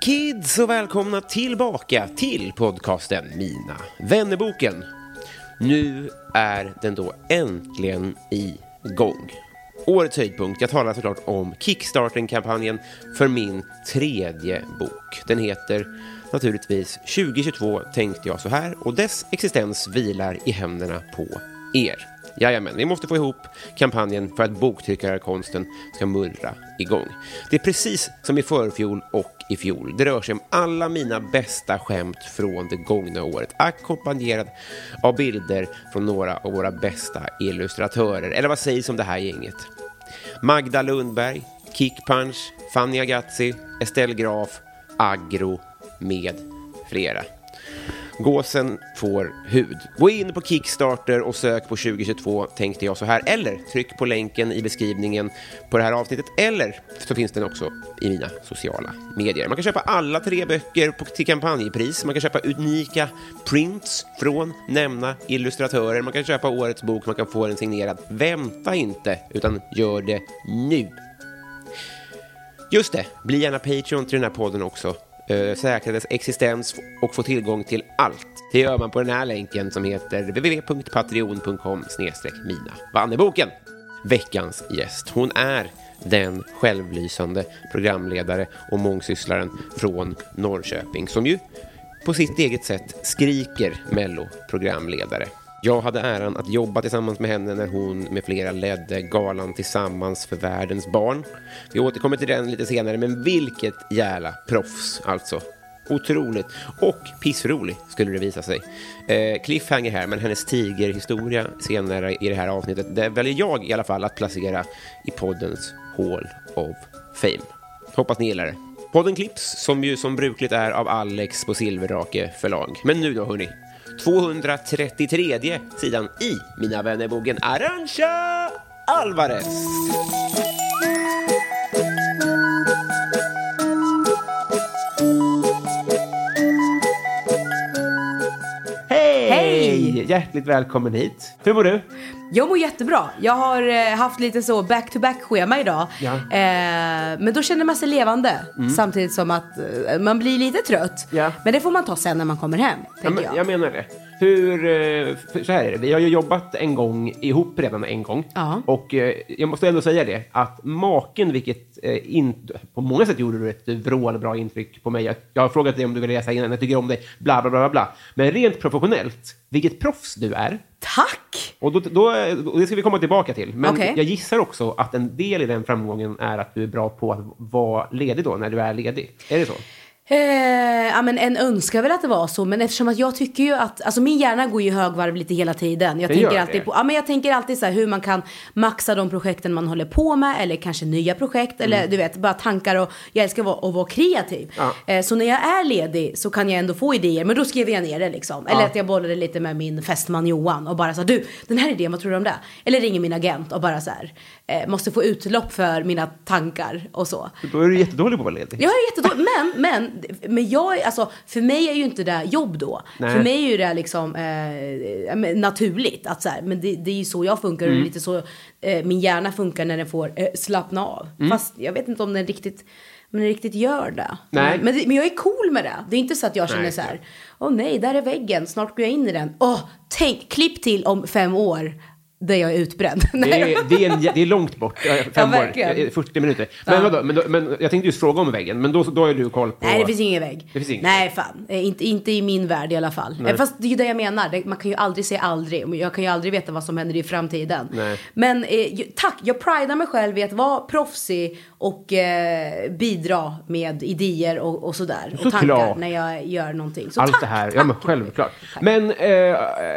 kids och välkomna tillbaka till podcasten Mina vännerboken. Nu är den då äntligen igång. Årets höjdpunkt, jag talar såklart om Kickstarter-kampanjen för min tredje bok. Den heter naturligtvis 2022 tänkte jag så här och dess existens vilar i händerna på er. Jajamän, vi måste få ihop kampanjen för att boktryckarkonsten ska mullra igång. Det är precis som i förfjol och i fjol. Det rör sig om alla mina bästa skämt från det gångna året, ackompanjerad av bilder från några av våra bästa illustratörer. Eller vad sägs om det här gänget? Magda Lundberg, Kickpunch, Fanny Agazzi, Estelle Graf, Agro med flera. Gåsen får hud. Gå in på Kickstarter och sök på 2022 tänkte jag så här. Eller tryck på länken i beskrivningen på det här avsnittet. Eller så finns den också i mina sociala medier. Man kan köpa alla tre böcker på, till kampanjpris. Man kan köpa unika prints från nämnda illustratörer. Man kan köpa årets bok, man kan få den signerad. Vänta inte, utan gör det nu. Just det, bli gärna Patreon till den här podden också. Eh, Säkra dess existens och få tillgång till allt. Det gör man på den här länken som heter www.patreon.com mina Vanneboken. Veckans gäst, hon är den självlysande programledare och mångsysslaren från Norrköping som ju på sitt eget sätt skriker Mello-programledare. Jag hade äran att jobba tillsammans med henne när hon med flera ledde galan Tillsammans för världens barn. Vi återkommer till den lite senare, men vilket jävla proffs alltså. Otroligt. Och pissrolig skulle det visa sig. Eh, cliffhanger här, men hennes tigerhistoria senare i det här avsnittet, det väljer jag i alla fall att placera i poddens Hall of Fame. Hoppas ni gillar det. Podden klipps, som ju som brukligt är, av Alex på Silverrake förlag. Men nu då, hörni. 233 sidan i Mina vännerboken Arantxa Alvarez. Hjärtligt välkommen hit. Hur mår du? Jag mår jättebra. Jag har eh, haft lite så back-to-back-schema idag. Ja. Eh, men då känner man sig levande. Samtidigt som att eh, man blir lite trött. Ja. Men det får man ta sen när man kommer hem, Ja, men, jag. jag menar det. Hur, eh, så här är det, vi har ju jobbat en gång ihop redan en gång. Ja. Och eh, jag måste ändå säga det, att maken, vilket eh, in, på många sätt gjorde du ett vrålbra intryck på mig. Jag, jag har frågat dig om du vill läsa innan, jag tycker om dig, bla bla bla bla. Men rent professionellt, vilket proffs du är. Tack! Och, då, då, och det ska vi komma tillbaka till. Men Okej. jag gissar också att en del i den framgången är att du är bra på att vara ledig då, när du är ledig. Är det så? Eh, ja, men en önskar väl att det var så, men eftersom att jag tycker ju att, alltså min hjärna går ju högvarv lite hela tiden. Jag Det tänker alltid på, ja men jag tänker alltid så här hur man kan maxa de projekten man håller på med, eller kanske nya projekt, eller du vet, bara tankar och jag älskar att vara, att vara kreativ. Mm. Ja. Eh, så när jag är ledig så kan jag ändå få idéer, men då skriver jag ner det liksom. Eller att jag bollar det lite med min fästman Johan och bara så här, du, den här idén, vad tror du om det? Eller ringer min agent och bara så här, måste få utlopp för mina tankar och så. Då är du jättedålig på att vara ledig. Jag är jättedålig, men, men, men jag, alltså, för mig är ju inte det jobb då. Nej. För mig är ju det liksom eh, naturligt. Att så här, men det, det är ju så jag funkar och Mm. är lite så eh, min hjärna funkar när den får eh, slappna av. Mm. Fast jag vet inte om den riktigt men riktigt gör det. Nej. Men, men jag är cool med det. Det är inte så att jag känner Nej, så här, åh nej, där är väggen, snart går jag in i den. Åh, tänk, klipp till om fem år där jag är utbränd. Det Nej. är, det, är en, det är långt bort, fem år, verkligen. eh, 40 minuter. Men, Ja. vadå, men, men jag tänkte just fråga om väggen, men då, då har du koll på... Nej, det finns ingen vägg. Det finns ingen Nej, fan. Eh, Inte, inte i min värld i alla fall. Eh, Fast det är ju det jag menar. Man kan ju aldrig säga aldrig. Jag kan ju aldrig veta vad som händer i framtiden. Nej. Men eh, tack, jag pridar mig själv i att vara proffsig och eh, bidra med idéer och, och sådär. Och tankar Såklart. när jag gör någonting. Så Allt tack, det här, tack. ja men självklart. Men eh,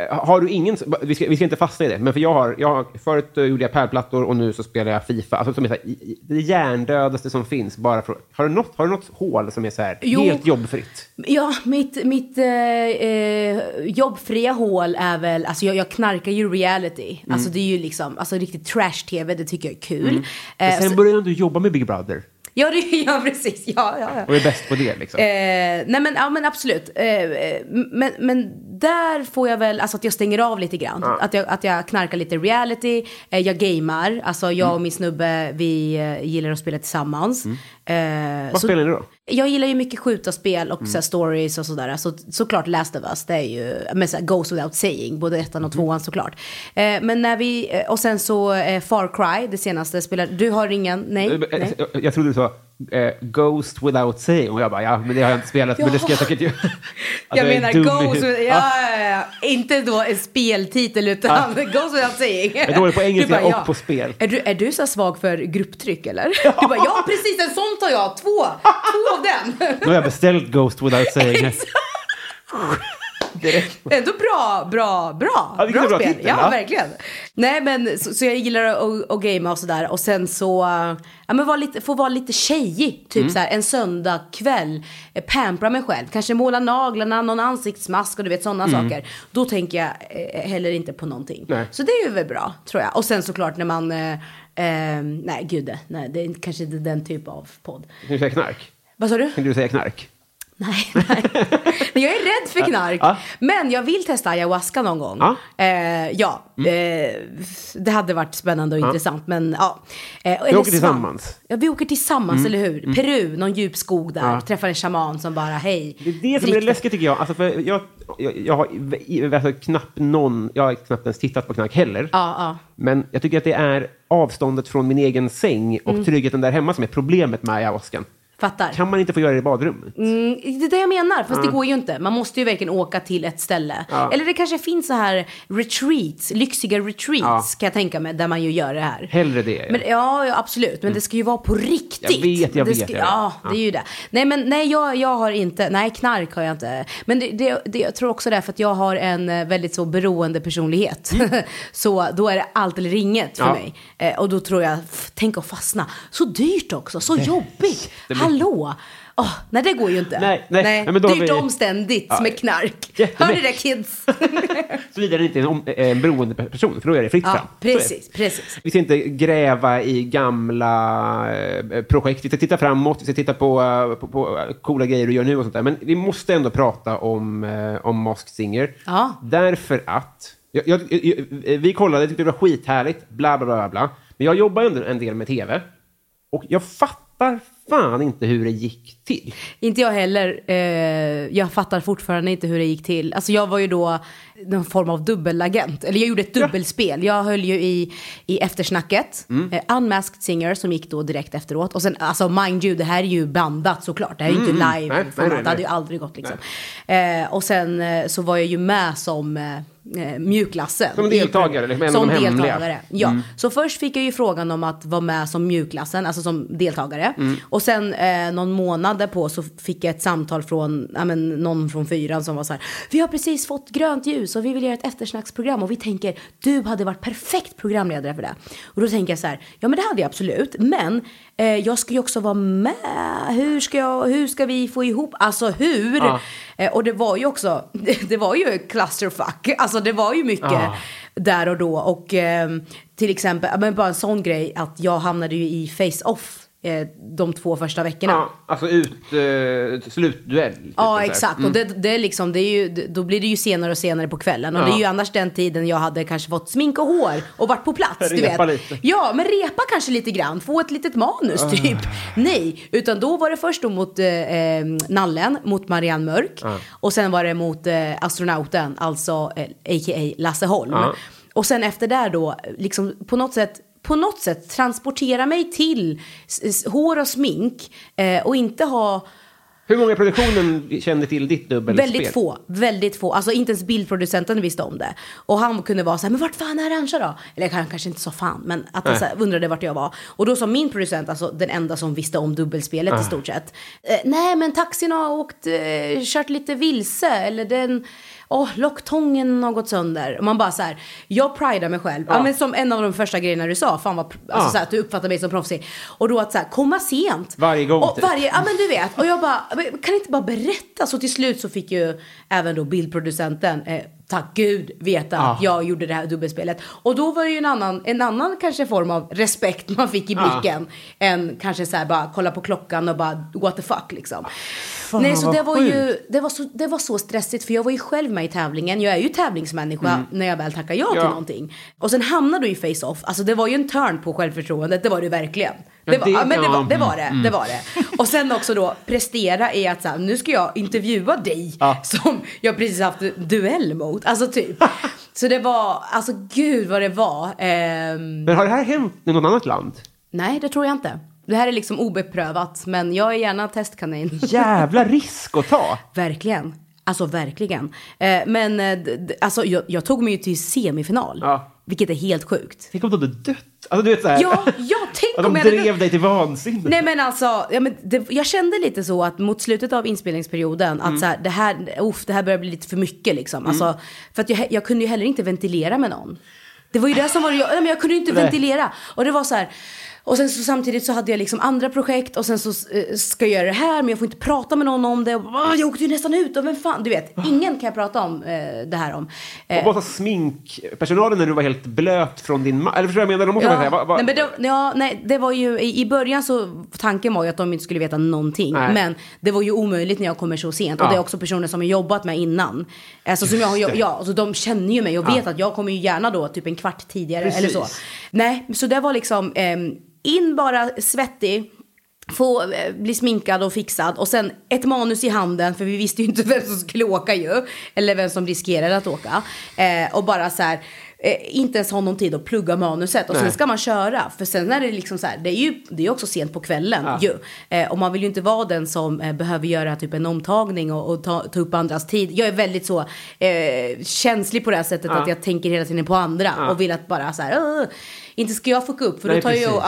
har du ingen, vi ska, vi ska inte fastna i det, men för jag har, jag har förut eh, gjorde jag pärlplattor och nu så spelar jag Fifa, alltså som är så här, det hjärndödaste som finns. Bara för, har, du något, har du något hål som är så här, Jo. helt jobbfritt? Ja, mitt, mitt eh, eh, jobbfria hål är väl, alltså jag, jag knarkar ju reality. Mm. Alltså det är ju liksom, alltså riktigt trash-tv, det tycker jag är kul. Men Eh, Mm. sen så- började du jobba med Big Brother Ja, det, ja precis. Ja, ja, ja. och är bäst på det liksom. Eh, nej men, ja, men absolut. Eh, eh, men, men där får jag väl, alltså att jag stänger av lite grann. Att, jag, att jag knarkar lite reality, eh, jag gamar. Alltså jag Mm. och min snubbe, vi eh, gillar att spela tillsammans. Eh, Vad så- spelar ni då? jag gillar ju mycket skjuta spel och Mm. så här, stories och sådär. Så, såklart Last of Us, det är ju, men så här, goes without saying, både ettan och Mm. tvåan såklart. Eh, men när vi, eh, och sen så eh, Far Cry, det senaste, spelar, du har ingen, nej? Eh, nej. eh, Jag trodde du sa eh, Ghost without saying och jag bara, ja men det har jag inte spelat, men det ska jag säkert göra. Alltså, jag menar with, ja, ja, ja, ja. inte då en speltitel utan Goes without saying. Jag är dålig på engelska och på spel. Är du, är du så svag för grupptryck eller? Du bara, ja precis en sån tar jag, två, två av den. Nu har jag beställt Ghost without saying. Direkt. Ändå bra, bra, bra. Ja, vilken bra spel. titel, ja, ja. verkligen. Nej, men så, så jag gillar att, att gamea och sådär. Och sen så, ja men var lite, få vara lite tjejig. Typ Mm. så här en söndagkväll. eh, Pampra mig själv. Kanske måla naglarna, någon ansiktsmask och du vet sådana saker. Då tänker jag eh, heller inte på någonting. Nej. Så det är ju väl bra, tror jag. Och sen såklart när man, eh, eh, nej gud, nej, det är kanske inte den typ av podd. Kan du säga knark? Vad sa du? Kan du säga knark? Nej, nej. Men jag är rädd för knark. Ja. Men jag vill testa ayahuasca någon gång. Ja. Eh, ja, eh, det hade varit spännande och intressant. Men ja. Eh, eller åker tillsammans. Mm. Ja, vi åker tillsammans, eller hur? Peru, någon djup skog där. Ja. Träffar en shaman som bara, hej. Det är det som är drick- läskigt tycker jag. Alltså för jag, jag, jag har alltså knappt någon, jag har knappt ens tittat på knark heller. Ja, ja. Men jag tycker att det är avståndet från min egen säng och Mm. tryggheten där hemma som är problemet med ayahuascan. Fattar. Kan man inte få göra det i badrummet? Mm, det är det jag menar, fast det går ju inte. Man måste ju verkligen åka till ett ställe. Ja. Eller det kanske finns så här retreats, lyxiga retreats Ja. kan jag tänka mig, där man ju gör det här. Hellre det. Ja. Men, ja, absolut. Men det ska ju vara på riktigt. Jag vet, jag vet, Ska, jag vet. ja, det är ju det. Nej, men nej, jag, jag har inte, nej, knark har jag inte. Men det, det, det, jag tror också det är för att jag har en eh, väldigt så beroende personlighet. så då är det allt eller inget för mig. Eh, och då tror jag, tänk att fastna. Så dyrt också, så jobbigt. det Hallå! Åh, nej, det går ju inte. Nej, nej, nej, men då dyrt vi- omständigt Ja. med knark. Jätte- Hör ni det kids? Såvida det inte är en, om- en beroende person, för då är det fritt fram. ja, det. precis, precis. Vi ska inte gräva i gamla eh, projekt. Vi ska titta framåt, vi ska titta på, eh, på, på eh, coola grejer du gör nu och sånt där. Men vi måste ändå prata om, eh, om Masked Singer. Ja. Därför att... Jag, jag, jag, vi kollade, tyckte det var skithärligt, bla bla bla. bla. Men jag jobbar ändå en del med tv. Och jag fattar fan inte hur det gick till. Inte jag heller. Eh, jag fattar fortfarande inte hur det gick till. Alltså jag var ju då någon form av dubbelagent. Eller jag gjorde ett dubbelspel. Jag höll ju i, i eftersnacket. Mm. Eh, Unmasked Singer som gick då direkt efteråt. Och sen, alltså mind you, det här är ju bandat såklart. Det här är ju inte live. Mm, Nej, nej, nej, Det hade ju aldrig gått liksom. Eh, och sen eh, så var jag ju med som eh, mjukklassen. Som deltagare, liksom en av Som de hemliga. deltagare. Ja, så först fick jag ju frågan om att vara med som mjukklassen, alltså som deltagare. Mm. Och sen eh, någon månad därpå så fick jag ett samtal från ja, men, någon från fyran som var så här. Vi har precis fått grönt ljus och vi vill göra ett eftersnacksprogram och vi tänker du hade varit perfekt programledare för det. Och då tänker jag så här, ja men det hade jag absolut, men eh, jag ska ju också vara med. Hur ska, jag, hur ska vi få ihop, alltså hur? Ja. Eh, och det var ju också, det, det var ju clusterfuck, alltså det var ju mycket Ah. där och då. Och eh, till exempel, men bara en sån grej att jag hamnade ju i face-off eh, de två första veckorna. Ja, alltså ut, eh, slutduell. typ, Ja, exakt. Och det, det är liksom, det är ju, då blir det ju senare och senare på kvällen. Och Ja. det är ju annars den tiden jag hade kanske fått smink och hår och varit på plats. Du Repa vet. lite. Ja, men repa kanske lite grann. Få ett litet manus typ. Nej, utan då var det först då mot eh, eh, Nallen, mot Marianne Mörk. Och sen var det mot eh, astronauten, alltså eh, a.k.a. Lasse Holm. Ja. Och sen efter där då, liksom på något sätt på något sätt transportera mig till hår och smink eh, och inte ha Hur många i produktionen kände till ditt dubbelspel? Väldigt få, väldigt få. Alltså inte ens bildproducenten visste om det. Och han kunde vara så här, men vart fan är Arantxa då? Eller han kanske inte sa fan, men att han så här, undrade vart jag var. Och då sa min producent, alltså den enda som visste om dubbelspelet i stort sett. Eh, nej men taxin har åkt, eh, kört lite vilse. Eller den, åh, locktången har gått sönder. Och man bara så här, jag pridar mig själv. Ja. men som en av de första grejerna du sa, fan vad, alltså Ja. så här, att du uppfattar mig som proffsig. Och då att så här, komma sent. Varje gång, Och typ. varje, ja men du vet. Och jag bara, kan inte bara berätta? Så till slut så fick ju även då bildproducenten, eh, tack gud, veta Ja. att jag gjorde det här dubbelspelet. Och då var det ju en annan, en annan kanske form av respekt man fick i Ja. blicken. Än kanske så här bara kolla på klockan och bara what the fuck liksom. Nej så det var ju, sjukt. det var, så, det var så stressigt för jag var ju själv med i tävlingen. Jag är ju tävlingsmänniska när jag väl tackar ja, till Mm. Någonting. Och sen hamnade du i face-off. Alltså det var ju en turn på självförtroendet, det var det verkligen. Det var, det- ja, men det, var, det var det, det var det. Och sen också då prestera i att så här, nu ska jag intervjua dig Ja. som jag precis haft duell mot. Alltså typ. Så det var, alltså gud vad det var. Ehm, Men har det här hänt i något annat land? nej, det tror jag inte. Det här är liksom obeprövat, men jag är gärna testkanin. Jävla risk att ta. Verkligen. Alltså verkligen. Eh, men eh, alltså, jag, jag tog mig ju till semifinal. Ja. Vilket är helt sjukt. Tänk om du hade dött. Alltså du vet så här. Ja, ja tänk att om de jag hade drev dig till vansinne. Nej men alltså, ja, men det, jag kände lite så att mot slutet av inspelningsperioden att så här, det här, uff, det här börjar bli lite för mycket liksom. Alltså, för att jag, jag kunde ju heller inte ventilera med någon. Det var ju det som var, jag, jag kunde ju inte ventilera. Och det var så här, och sen så samtidigt så hade jag liksom andra projekt och sen så eh, ska jag göra det här men jag får inte prata med någon om det. Och, ah, jag åkte ju nästan ut och vem fan, du vet, ingen kan jag prata om eh, det här om. Eh, Och bara så sminkpersonalen när du var helt blöt från din ma- Eller förstår du vad jag menar? De måste bara säga, va, va, Nej, men det, ja, nej, det var ju, i, i början så, tanken var ju att de inte skulle veta någonting. Nej. Men det var ju omöjligt när jag kommer så sent. Ja. Och det är också personer som har jobbat med innan. Alltså som jag det. ja, alltså, de känner ju mig och vet att jag kommer ju gärna då typ en kvart tidigare eller så. Precis. Nej, så det var liksom ehm, in bara svettig. Få eh, bli sminkad och fixad och sen ett manus i handen för vi visste ju inte vem som skulle åka ju. Eller vem som riskerade att åka. Eh, och bara så här, eh, inte ens ha någon tid att plugga manuset. Och Nej. sen ska man köra. För sen är det liksom så här, det är ju det är också sent på kvällen Ja. ju. Eh, och man vill ju inte vara den som eh, behöver göra typ en omtagning och, och ta, ta upp andras tid. Jag är väldigt så eh, känslig på det här sättet Ja. att jag tänker hela tiden på andra. Och vill att bara så här, "Åh, inte ska jag fucka upp för Nej, då tar jag precis.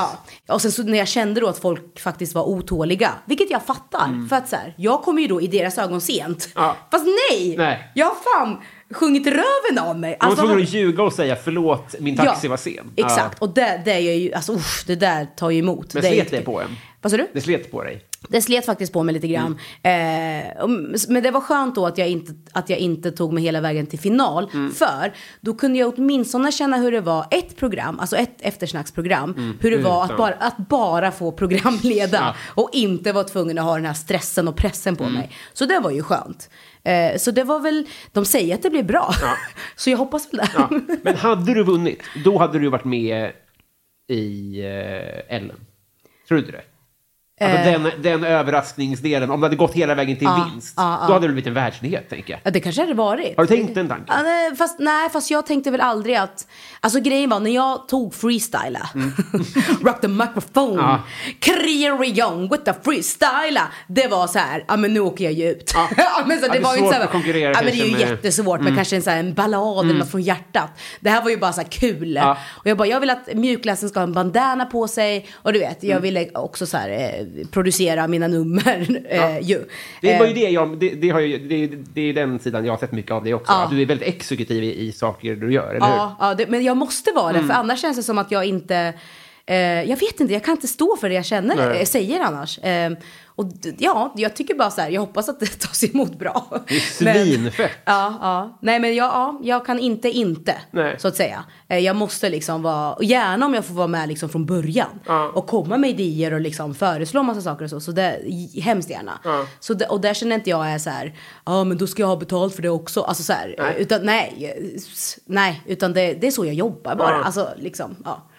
ja. Och sen så när jag kände då att folk faktiskt var otåliga, vilket jag fattar. För att så här, jag kommer ju då i deras ögon sent. Mm. Ja. Fast nej! Nej. Jag har fan sjungit röven av mig. De var tvungna han- att ljuga och säga förlåt, min taxi var sen. Exakt, Ja. och det, det är ju, alltså usch, det där tar ju emot. Men det slet det på en? Vad sa du? Det slet på dig? Det slet faktiskt på mig lite grann. Eh, och- men det var skönt då att jag, inte, att jag inte tog mig hela vägen till final. För då kunde jag åtminstone känna hur det var, ett program, alltså ett eftersnacksprogram. Hur det var att bara, att bara få programleda. Och inte vara tvungen att ha den här stressen och pressen på mig. Så det var ju skönt. Eh, så det var väl, de säger att det blir bra. så jag hoppas väl det. Ja. Men hade du vunnit, då hade du varit med i eh, Ellen. Tror du inte det? Alltså den, den överraskningsdelen, om det hade gått hela vägen till Eh. Ja, vinst, ja. då hade du blivit en världsnyhet, tänker jag. Ja, det kanske hade varit. Har du tänkt den tanken? Ja, fast, nej, fast jag tänkte väl aldrig att... Alltså grejen var när jag tog freestyla. Rock the microphone. Mm. Ja. Carry on with the freestyla. Det var så här, ja men nu åker jag ju ut. Men så, det det var ju inte så här, konkurrera ja, men det är ju med- Mm. jättesvårt med kanske en, så här, en ballad eller något från hjärtat. Det här var ju bara så här kul. Och jag bara, jag vill att mjukglassen ska ha en bandana på sig. Och du vet, Mm. jag ville också så här, eh, producera mina nummer. Eh, ju. Det var ju Eh, det jag, det, det, har ju, det, det är den sidan jag har sett mycket av det också. Ja. Att du är väldigt exekutiv i, i saker du gör, eller hur? Ja, ja det, men jag måste vara det, för annars känns det som att jag inte... Eh, jag vet inte, jag kan inte stå för det jag känner, Nej. eh, säger annars. Eh, och ja, jag tycker bara så här, jag hoppas att det tas emot bra. Det är svinfett. Ja, ja. Nej, men jag, ja, jag kan inte inte, Nej. så att säga. Eh, Jag måste liksom vara, gärna om jag får vara med liksom från början. Ja. Och komma med idéer och liksom föreslå massa saker och så. Så det, hemskt gärna. Ja. Så det, och där känner inte jag är så här, ja men då ska jag ha betalt för det också. Alltså så här, Nej. utan nej, eh, nej, utan det, det är så jag jobbar bara. Ja. Alltså liksom, ja.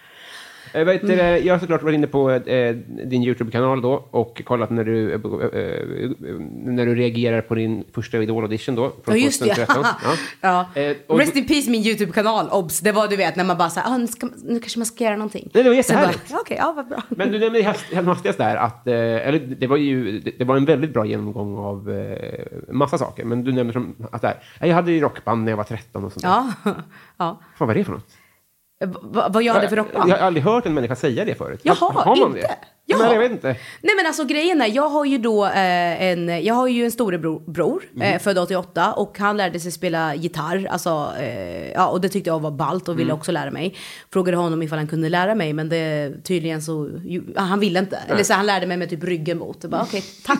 Eh, vet Mm. Jag har såklart varit inne på eh, din YouTube-kanal då och kollat när du, eh, eh, när du reagerar på din första Idol-audition då. Från Ja just det. 2013. ja. Eh, Rest in peace min YouTube-kanal, obs. Det var du vet när man bara såhär, ah, nu, ska, nu kanske man ska göra någonting. Nej, det var jättehärligt. ja, Okej, ja vad bra. Men du nämnde helt helt hastigast där att, eller det var ju, det, det var en väldigt bra genomgång av massa saker. Men du nämnde som att där, jag hade ju rockband när jag var 13 och sånt där. Ja, ja. Vad var det för något? Eh, va- vad jag hade för rockband? Jag har aldrig hört en människa säga det förut. Jaha, har, har man inte? det? Ja. Men jag vet inte. Nej men alltså grejen är, jag har ju då eh, en, jag har ju en storebror, bror, Mm. eh, född 88 och han lärde sig spela gitarr, alltså, eh, ja och det tyckte jag var ballt och ville Mm. också lära mig. Frågade honom ifall han kunde lära mig men det tydligen så, ju, han ville inte. Eller så han lärde mig med typ ryggen mot. Jag bara okej, tack,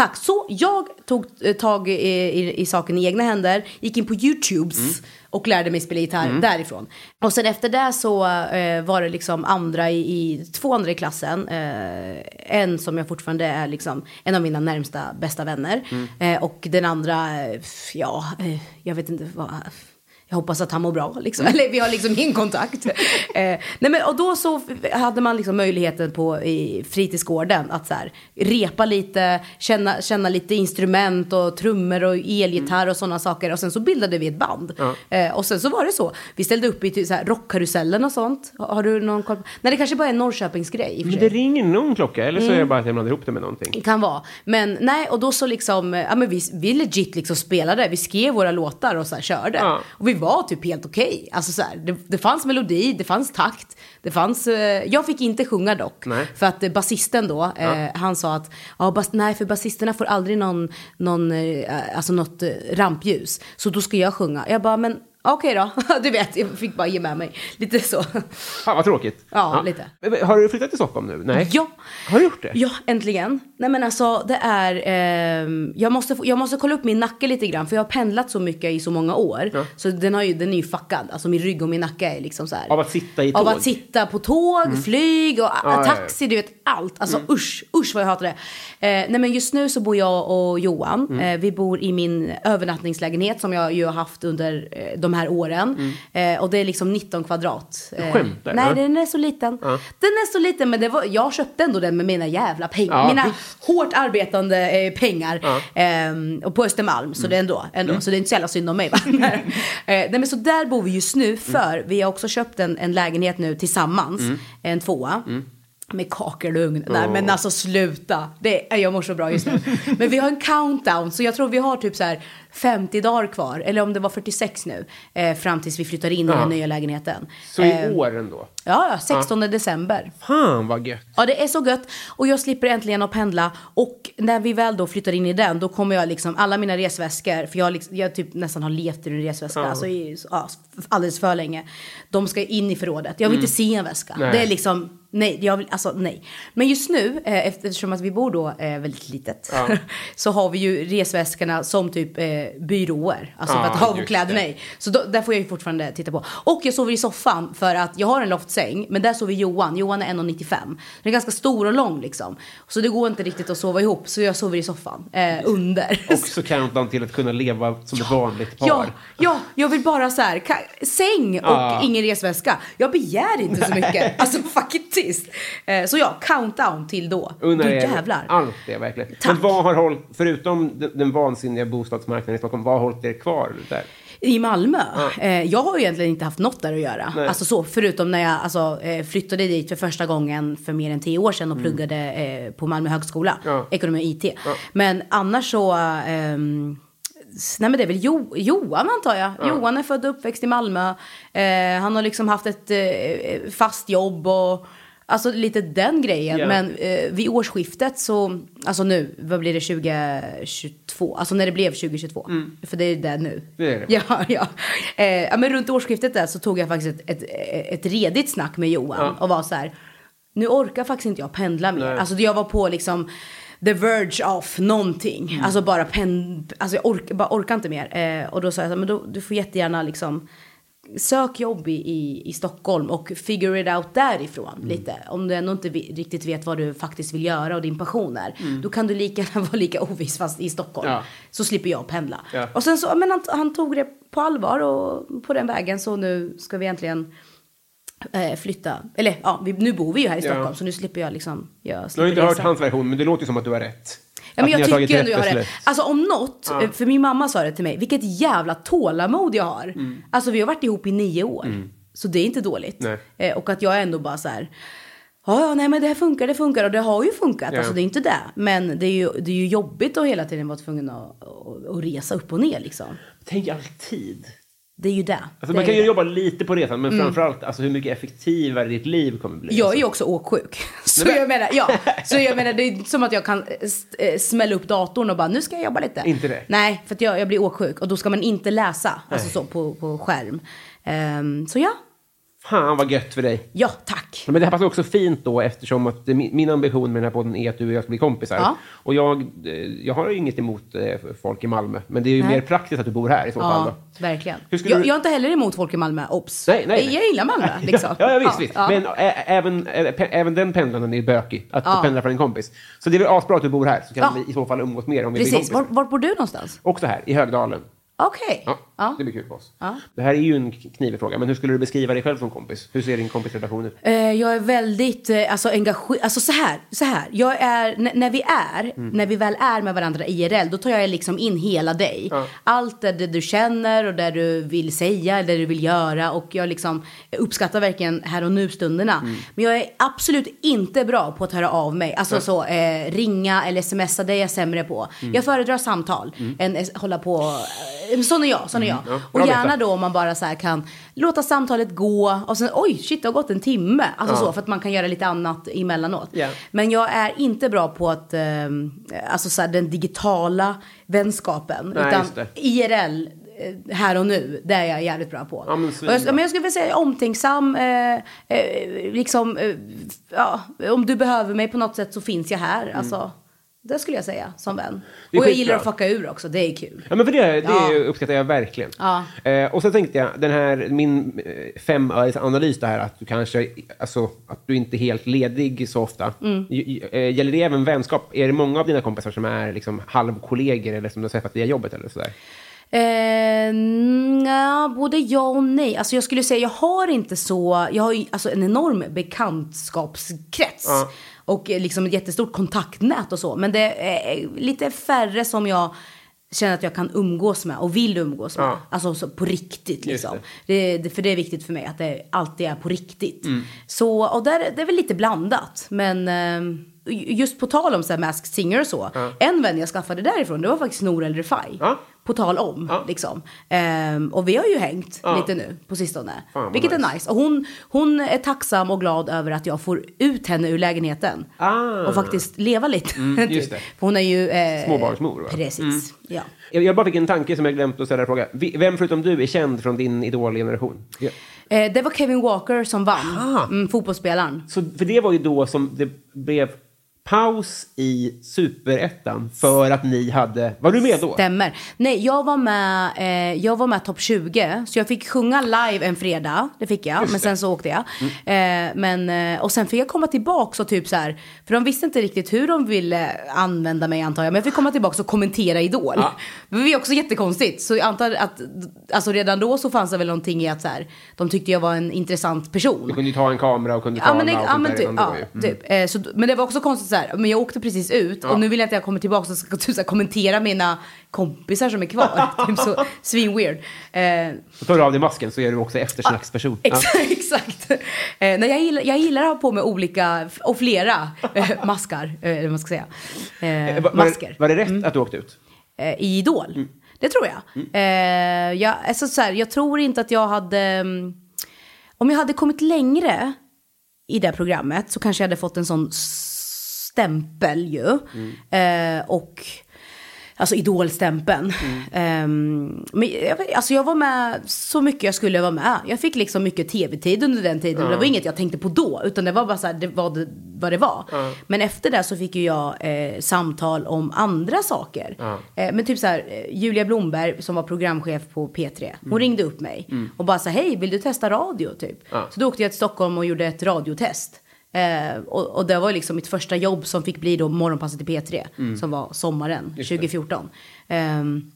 tack. Så jag tog eh, tag i, i, i saken i egna händer, gick in på YouTubes Mm. och lärde mig spela gitarr därifrån. Och sen efter det så eh, var det liksom andra i, i två andra i klassen. Eh, en som jag fortfarande är liksom en av mina närmsta bästa vänner. Eh, och den andra, eh, ja, eh, jag vet inte vad. Jag hoppas att han mår bra, liksom. eller vi har liksom ingen kontakt. eh, nej men, och då så hade man liksom möjligheten på i fritidsgården att så här, repa lite, känna, känna lite instrument och trummor och elgitarr och sådana saker. Och sen så bildade vi ett band. Eh, och sen så var det så. Vi ställde upp i typ så här rockkarusellen och sånt. Har har du någon koll? Nej, det kanske bara är en Norrköpingsgrej Men det ringer någon klocka, eller så Mm. är det bara att jag blandar ihop det med någonting. Kan vara. Men nej, och då så liksom, ja men vi, vi legit liksom spelade, vi skrev våra låtar och så här körde. Ja. Och vi var typ helt okej. Alltså så här, det, det fanns melodi, det fanns takt, det fanns, eh, jag fick inte sjunga dock. Nej. För att eh, basisten då, eh, han sa att, ja bas, nej för basisterna får aldrig någon, någon eh, alltså något eh, rampljus. Så då ska jag sjunga. Jag bara, men okej då. du vet, jag fick bara ge med mig. Lite så. Fan vad tråkigt. Ja, lite. Men, men, Har du flyttat till Stockholm nu? Nej. Ja. Har du gjort det? Ja, äntligen. Nej men alltså det är, ehm, jag, måste, jag måste kolla upp min nacke lite grann för jag har pendlat så mycket i så många år. Så den, har ju, den är ju fuckad, alltså min rygg och min nacke är liksom så här. Av att sitta i Av tåg? Mm. att sitta på tåg, flyg och Ja, ja, ja. taxi, du vet allt. Alltså usch, usch vad jag hatar det. Eh, nej men just nu så bor jag och Johan, Mm. eh, vi bor i min övernattningslägenhet som jag ju har haft under eh, de här åren. Eh, och det är liksom 19 kvadrat. Eh, Mm. skämtar, Nej, ja. den är så liten. Den är så liten men det var, jag köpte ändå den med mina jävla pengar. Ja, mina hårt arbetande eh, pengar. Ehm, och på Östermalm. Så det är ändå, ändå så det är inte så jävla synd om mig. Eh, nej, men så där bor vi just nu för vi har också köpt en, en lägenhet nu tillsammans. En tvåa. Med kakelugn. Nej men alltså sluta. Det, jag mår så bra just nu. Men vi har en countdown. Så jag tror vi har typ så här 50 dagar kvar. Eller om det var 46 nu. Eh, fram tills vi flyttar in i den nya lägenheten. Så i Eh, år ändå? Ja, ja, 16 december. Fan vad gött. Ja, det är så gött. Och jag slipper äntligen att pendla. Och när vi väl då flyttar in i den, då kommer jag liksom, alla mina resväskor, för jag, liksom, jag typ nästan har levt i en resväska, alltså i, ja, alldeles för länge. De ska in i förrådet. Jag vill inte se en väska. Nej. Det är liksom, nej, jag vill, alltså nej. Men just nu, eh, eftersom att vi bor då eh, väldigt litet, Ja. så har vi ju resväskorna som typ eh, byråer. Alltså Ja, för att ha just kläderna i. Så då, där får jag ju fortfarande titta på. Och jag sover i soffan för att jag har en loftsäng, men där sover Johan. Johan är 1,95. Den är ganska stor och lång liksom. Så det går inte riktigt att sova ihop, så jag sover i soffan. Eh, under. Också countdown till att kunna leva som ett vanligt par. Ja, ja, jag vill bara så här, säng och Ja. ingen resväska. Jag begär inte så mycket. Alltså fuck tyst. Eh, så ja, countdown till då. Unnar då jävlar. allt det verkligen. Tack. Men vad har hållit, förutom den, den vansinniga bostadsmarknaden i Stockholm, vad har hållit er kvar där? I Malmö? Eh, jag har ju egentligen inte haft något där att göra. Nej. Alltså så, förutom när jag alltså, eh, flyttade dit för första gången för mer än tio år sedan och pluggade eh, på Malmö högskola. Mm. Ja. Ekonomi och IT. Men annars så... ehm, Nej men det är väl jo, Johan antar jag. Johan är född och uppväxt i Malmö. Eh, han har liksom haft ett eh, fast jobb och alltså lite den grejen. Ja. Men eh, vid årsskiftet så, alltså nu, vad blir det 2022? Alltså när det blev 2022. För det är det nu. Mm. Det är det. Ja, ja. Eh, ja men runt årsskiftet där så tog jag faktiskt ett, ett, ett redigt snack med Johan Ja. och var så här. nu orkar faktiskt inte jag pendla mer. Alltså jag var på liksom the verge of någonting. Mm. Alltså bara pen, alltså jag ork, bara orkar inte mer. Eh, och då sa jag så här, men då, du får jättegärna liksom sök jobb i, i, Stockholm och figure it out därifrån Mm. lite. Om du ändå inte riktigt vet vad du faktiskt vill göra och din passion är. Mm. Då kan du lika gärna vara lika oviss fast i Stockholm. Ja. Så slipper jag pendla. Ja. Och sen så, men han, han tog det på allvar och på den vägen så nu ska vi äntligen eh, flytta. Eller ja, vi, nu bor vi ju här i Ja. Stockholm så nu slipper jag liksom, jag Du har inte hört resa. hans version, men det låter ju som att du har rätt. Ja, men jag tycker ändå jag har det. Alltså om något, eh, för min mamma sa det till mig, vilket jävla tålamod jag har. Mm. Alltså vi har varit ihop i nio år. Så det är inte dåligt. Eh, och att jag ändå bara så här, ja ja nej men det här funkar, det funkar och det har ju funkat. Ja. Alltså det är inte det. Men det är ju, det är ju jobbigt att hela tiden vara tvungen att, att, att resa upp och ner liksom. Tänk alltid. Det är ju det. Alltså, det man kan ju det. jobba lite på resan, men framförallt alltså, hur mycket effektivare ditt liv kommer bli. Jag är alltså. ju också åksjuk. Så jag menar, ja. Så jag menar, det är som att jag kan eh, smälla upp datorn och bara, nu ska jag jobba lite. Inte det? Nej, för jag, jag blir åksjuk och då ska man inte läsa, alltså så på, på skärm. Ehm, så ja, Fan vad gött för dig. ja tack. Men det här passar också fint då eftersom att min, ambition med den här podden är att du och jag ska bli kompisar. Ja. Och jag, eh, jag har ju inget emot eh, folk i Malmö, men det är ju mer praktiskt att du bor här i så fall. Ja, Då. verkligen. Jag, du- jag är inte heller emot folk i Malmö, obs. Nej, nej, nej. Jag gillar Malmö, liksom. Ja, ja visst, visst. ja. Men även, även den pendlaren är bökig, att Ja. pendla för en kompis. Så det är väl asbra att du bor här, så kan Ja. vi i så fall umgås mer om vi blir Precis, kompisar. var, var bor du någonstans? Också här, i Högdalen. Okej. Ja, Ja. Det blir kul för oss. Ja. Det här är ju en knivig fråga, men hur skulle du beskriva dig själv som kompis? Hur ser din kompisrelation ut? Eh, jag är väldigt eh, alltså, engagerad. Alltså så här, så här. Jag är, när vi är, Mm. när vi väl är med varandra IRL, då tar jag liksom in hela dig. Ja. Allt det, du känner och det du vill säga, det du vill göra. Och jag liksom uppskattar verkligen här och nu-stunderna. Mm. Men jag är absolut inte bra på att höra av mig. Alltså så, eh, ringa eller smsa, det är jag sämre på. Mm. Jag föredrar samtal än eh, hålla på. Eh, sån är jag, sån är jag. Ja, bra och att gärna då om man bara så kan låta samtalet gå och sen oj shit det har gått en timme. Alltså Ja. så för att man kan göra lite annat emellanåt. Ja. Men jag är inte bra på att, eh, alltså så här, den digitala vänskapen. Nej, utan. IRL eh, här och nu, det är jag jävligt bra på. Ja, men och jag, men jag skulle vilja säga omtänksam, eh, eh, liksom, eh, ja, om du behöver mig på något sätt så finns jag här. Alltså, det skulle jag säga som vän. Och jag gillar att fucka ur också, det är kul. Ja, men för det, det Ja. uppskattar jag verkligen. Ja. Eh, och så tänkte jag, den här, min eh, femöresanalys det här att du kanske, alltså, att du inte är helt ledig så ofta. Mm. Eh, Gäller det även vänskap? Är det många av dina kompisar som är liksom halvkollegor eller som du har träffat via jobbet eller sådär? Eh, nja, både ja och nej. Alltså jag skulle säga, jag har inte så, jag har ju alltså en enorm bekantskapskrets. Ja. Och eh, liksom ett jättestort kontaktnät och så. Men det är lite färre som jag känner att jag kan umgås med och vill umgås med. Ja. Alltså så på riktigt liksom. det. Det. För det är viktigt för mig att det alltid är på riktigt. Mm. Så, och där, det är väl lite blandat. Men eh, just på tal om så här Masked Singer och så. En vän jag skaffade därifrån, det var faktiskt Nour El Refai. Ja. På tal om, Ja. liksom. Ehm, och vi har ju hängt Ja. lite nu på sistone. Fan, vilket nice. är nice. Och hon, hon är tacksam och glad över att jag får ut henne ur lägenheten. Ah. Och faktiskt leva lite. Mm, just typ. det. För hon är ju... Eh, Småbarnsmor, va? Mm. Precis, ja. Jag, jag bara fick en tanke som jag glömt att ställa fråga. Vem förutom du är känd från din idolgeneration? Ja. Eh, det var Kevin Walker som vann. Ah. Mm, fotbollsspelaren. Så, för det var ju då som det blev paus i superettan för att ni hade... Var du med då? Stämmer. Nej, jag var med, eh, jag var med topp 20. Så jag fick sjunga live en fredag. Det fick jag. men sen så åkte jag. Eh, men, eh, och sen fick jag komma tillbaka och typ så här. För de visste inte riktigt hur de ville använda mig antar jag. Men jag fick komma tillbaka och kommentera Idol. Ja. Det var också jättekonstigt. Så jag antar att alltså redan då så fanns det väl någonting i att så här. De tyckte jag var en intressant person. Du kunde ju ta en kamera och kunde Ja tala men, det, och ja, men typ. Ja. Mm. typ. Eh, så, men det var också konstigt så här, men jag åkte precis ut Ja. och nu vill jag att jag kommer tillbaka och ska typ, så här, kommentera mina kompisar som är kvar. typ så svin weird. Eh, Så tar du av dig masken så är du också eftersnacksperson. Ja. exakt. exakt. Eh, nej, jag, gillar, jag gillar att ha på mig olika och flera eh, maskar, eh, eller vad man ska säga. Eh, Eh, var, var, masker. det, var det rätt att du åkte ut? eh, i Idol. Det tror jag. Eh, jag, alltså, så här, jag tror inte att jag hade... mm, Om jag hade kommit längre i det programmet så kanske jag hade fått en sån stämpel ju. Eh, och Alltså idolstämpeln. Ehm, men jag, alltså jag var med så mycket jag skulle vara med. Jag fick liksom mycket tv-tid under den tiden. Det var inget jag tänkte på då. Utan det var bara så här, det var det, vad det var. Men efter det så fick ju jag eh, samtal om andra saker. Eh, men typ så här, eh, Julia Blomberg som var programchef på P3. Hon ringde upp mig. Och bara här, hej vill du testa radio typ? Så då åkte jag till Stockholm och gjorde ett radiotest. Eh, och, och det var liksom mitt första jobb som fick bli då morgonpasset i P3. Som var sommaren 2014. Ehm,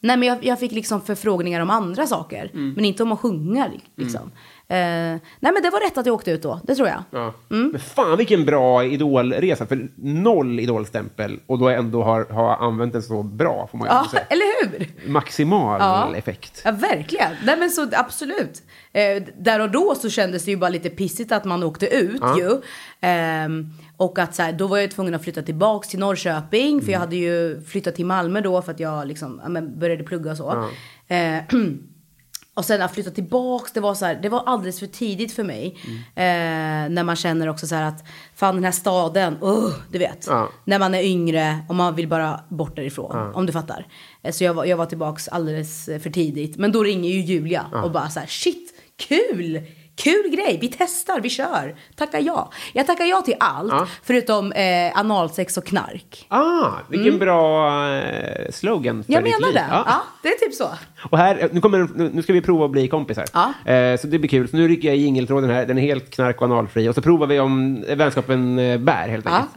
nej men jag, jag fick liksom förfrågningar om andra saker. Men inte om att sjunga liksom. Eh, nej men det var rätt att jag åkte ut då, det tror jag. Ja. Men fan vilken bra idolresa, för noll idolstämpel och då ändå har, har använt den så bra, får man Ja, säga. eller hur? Maximal Ja. effekt. Ja, verkligen. Nej, men så, absolut. Eh, där och då så kändes det ju bara lite pissigt att man åkte ut ju. Ehm, och att så här, då var jag tvungen att flytta tillbaks till Norrköping. För jag hade ju flyttat till Malmö då för att jag liksom, ja, började plugga och så. Eh, och sen att flytta tillbaks, det var så här, det var alldeles för tidigt för mig. Eh, när man känner också så här att, fan den här staden, uh, du vet. Ja. När man är yngre och man vill bara bort därifrån. Om du fattar. Eh, Så jag var, jag var tillbaks alldeles för tidigt. Men då ringer ju Julia och bara så här, shit, kul! Kul grej, vi testar, vi kör. Tackar ja. Jag tackar ja till allt, Ja. förutom eh, analsex och knark. Ah, vilken bra eh, slogan för Mm. Jag menar liv. det. Ja. Ja. det är typ så. Och här, nu, kommer, nu nu ska vi prova att bli kompisar. Ja. Eh, så det blir kul. Så nu rycker jag i jingeltråden här. Den är helt knark och analfri. Och så provar vi om vänskapen eh, bär, helt enkelt.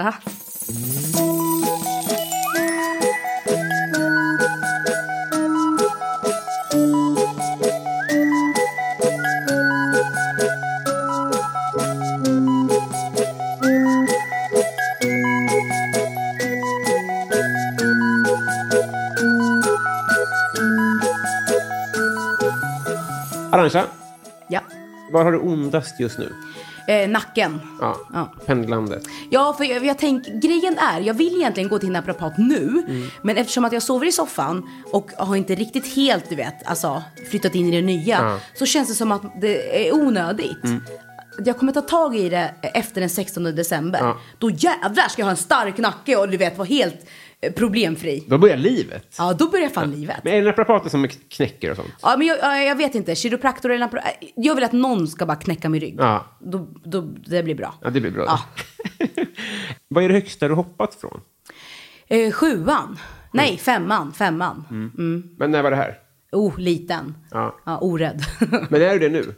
Ja. Arantxa, ja. var har du ondast just nu? Eh, nacken. Ja, Ja. pendlandet. Ja, för jag, jag tänk, grejen är, jag vill egentligen gå till naprapat nu, men eftersom att jag sover i soffan och har inte riktigt helt, du vet, alltså flyttat in i det nya, så känns det som att det är onödigt. Jag kommer ta tag i det efter den 16 december. Ja. Då jävlar ska jag ha en stark nacke och du vet vara helt problemfri. Då börjar livet. Ja, då börjar fan livet. Men är det naprapater som knäcker och sånt? Ja, men jag, ja, jag vet inte. Kiropraktor eller napra... Jag vill att någon ska bara knäcka min rygg. Ja. Då, då, det blir bra. Ja, det blir bra. Ja. Vad är det högsta du hoppat från? Eh, sjuan. Nej, femman. Femman. Men när var det här? Oh, liten. Ja. Ja, orädd. Men är du det nu?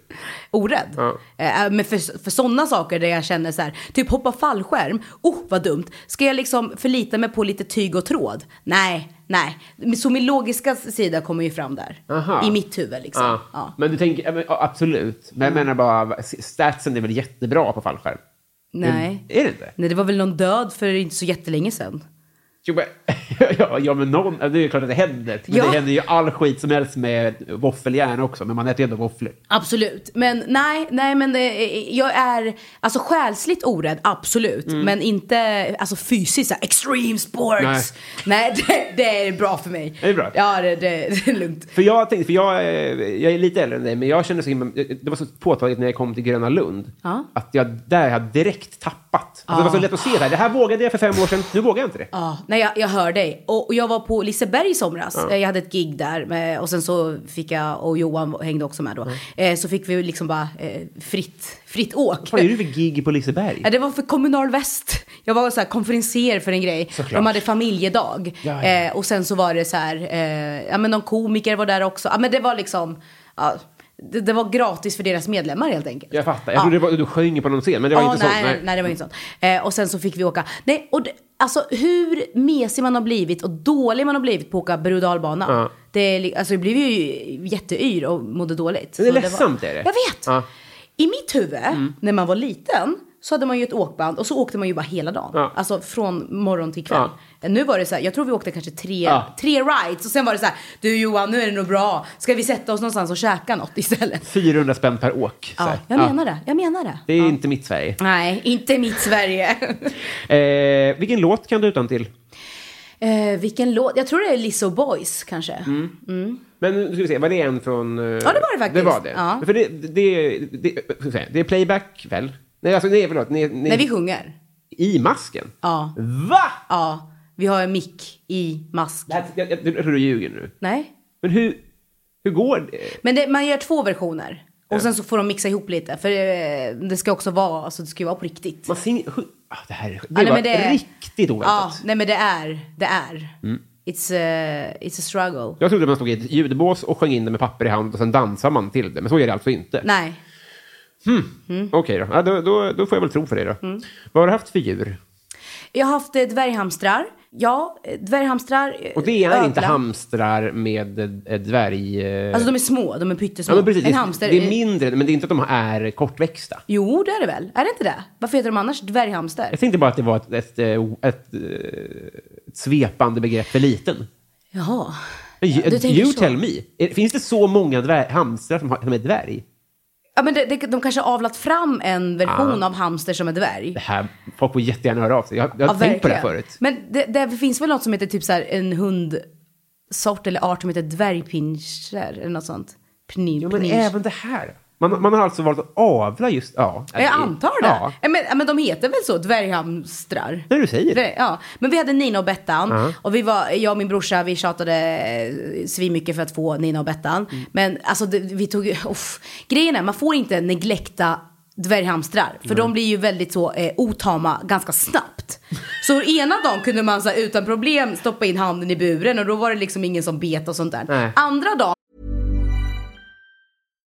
orädd. Ja. Eh, men för, för sådana saker där jag känner så här, typ hoppa fallskärm. Oh, vad dumt. Ska jag liksom förlita mig på lite tyg och tråd? Nej, nej. Så min logiska sida kommer ju fram där. Aha. I mitt huvud liksom. Ja. Ja. Men du tänker, men, absolut. Men jag menar bara, statsen är väl jättebra på fallskärm? Nej. Är det inte? Nej, det var väl någon död för inte så jättelänge sedan. Jo, ja, ja, men någon, det är ju klart att det händer. Men Ja. det händer ju all skit som helst med våffeljärn också, men man äter ju ändå våfflor. Absolut. Men nej, nej men det, jag är alltså själsligt orädd, absolut. Mm. Men inte alltså fysiskt, så här, extreme sports. Nej, det, det är bra för mig. Är det bra? Ja, det, det, det är lugnt. För jag tänkte, för jag, är- jag är lite äldre än dig, men jag kände så himla, det var så påtagligt när jag kom till Gröna Lund. Ja. Att jag där jag direkt tappat. Alltså, Det var så lätt att se det här. Det här vågade jag för fem år sedan, nu vågar jag inte det. Ja, nej, jag, jag hör dig. Och och jag var på Liseberg i somras. Eh, Jag hade ett gig där. Med, och sen så fick jag, och Johan hängde också med då. Eh, så fick vi liksom bara eh, fritt, fritt åk. Vad är du för gig på Liseberg? Ja, det var för Kommunal Väst. Jag var så här konferenser för en grej. Såklart. De hade familjedag. Ja, ja. Eh, och sen så var det så här, eh, ja men någon komiker var där också. Ja men det var liksom, ja, det, det var gratis för deras medlemmar helt enkelt. Jag fattar. Jag Ja. trodde det var, du sjöng på någon scen, men det var Ja, inte nej, sånt. nej. nej, det var inte sånt. Eh, och sen så fick vi åka. Nej, och det, alltså hur mesig man har blivit och dålig man har blivit på att åka berg. Ja. Det, alltså, jag blev ju jätteyr och mådde dåligt. Men det är ledsamt, är det? Jag vet. Ja. I mitt huvud, när man var liten, så hade man ju ett åkband och så åkte man ju bara hela dagen. Ja. Alltså från morgon till kväll. Ja. Nu var det så här, jag tror vi åkte kanske tre, Ja. tre rides och sen var det så här, du Johan nu är det nog bra, ska vi sätta oss någonstans och käka något istället? 400 spänn per åk. Ja, jag Ja. menar det, jag menar det. Det är inte mitt Sverige. Nej, inte mitt Sverige. Eh, vilken låt kan du utan till? Eh, vilken låt? Jag tror det är Lizzo Boys kanske. Mm. Men nu ska vi se, var det en från... eh, Ja, det var det faktiskt. Det var det. Ja. För det, det, det, säga, det är playback väl? Nej, alltså nej, förlåt. Ni, ni, När vi sjunger. I masken? Ja. Va? Ja. Vi har en mick i mask. Jag, jag, jag tror du ljuger nu. Nej. Men hur, hur går det? Men det, man gör två versioner. Och sen så får de mixa ihop lite. För eh, det ska också vara, alltså det ska ju vara på riktigt. Man ser, ah, det här det nej, var men det- riktigt Ja, oväntat. nej men det är, det är. It's, a, it's a struggle. Jag trodde man stod i ett ljudbås och sjöng in det med papper i hand och sen dansar man till det. Men så är det alltså inte. Nej. Okej då. Ja, då, då. Då får jag väl tro för det då. Mm. Vad har du haft för djur? Jag har haft dvärghamstrar. Ja, eh, dvärghamstrar. eh, Och det är ödla. inte hamstrar med eh, dvärg... Alltså de är små, de är pyttesmå. Ja, precis. En Det- hamster. Det är mindre, men det är inte att de är kortväxta. Jo, det är det väl? Är det inte det? Varför heter de annars dvärghamster? Jag tänkte bara att det var ett, ett, ett, eh, ett svepande begrepp för liten. Jaha. Men you, du tänker you så. tell me. Finns det så många dvär, hamstrar som, har, som är dvärg? Ja, men det, det, de kanske har avlat fram en version av hamster som är dvärg. Det här, folk får jättegärna höra av sig. Jag, jag har Ja, tänkt på det här verkligen. förut. Men det, det finns väl något som heter typ så här en hundsort eller art som heter dvärgpinscher eller något sånt. Pni, Ja, men även det här. Man, man har alltså valt att avla just... Ja, Ja, Jag antar det. Ja. Men, men de heter väl så, dvärghamstrar? när du säger det. Ja, men vi hade Nina och Bettan. Och vi var, jag och min brorsa, vi tjatade eh, svinmycket för att få Nina och Bettan. Mm. Men alltså, det, vi tog uff. Grejen är, man får inte neglekta dvärghamstrar. För de blir ju väldigt så eh, otama ganska snabbt. Så ena dagen kunde man så här, utan problem stoppa in handen i buren och då var det liksom ingen som bet och sånt där. Nej. Andra dagen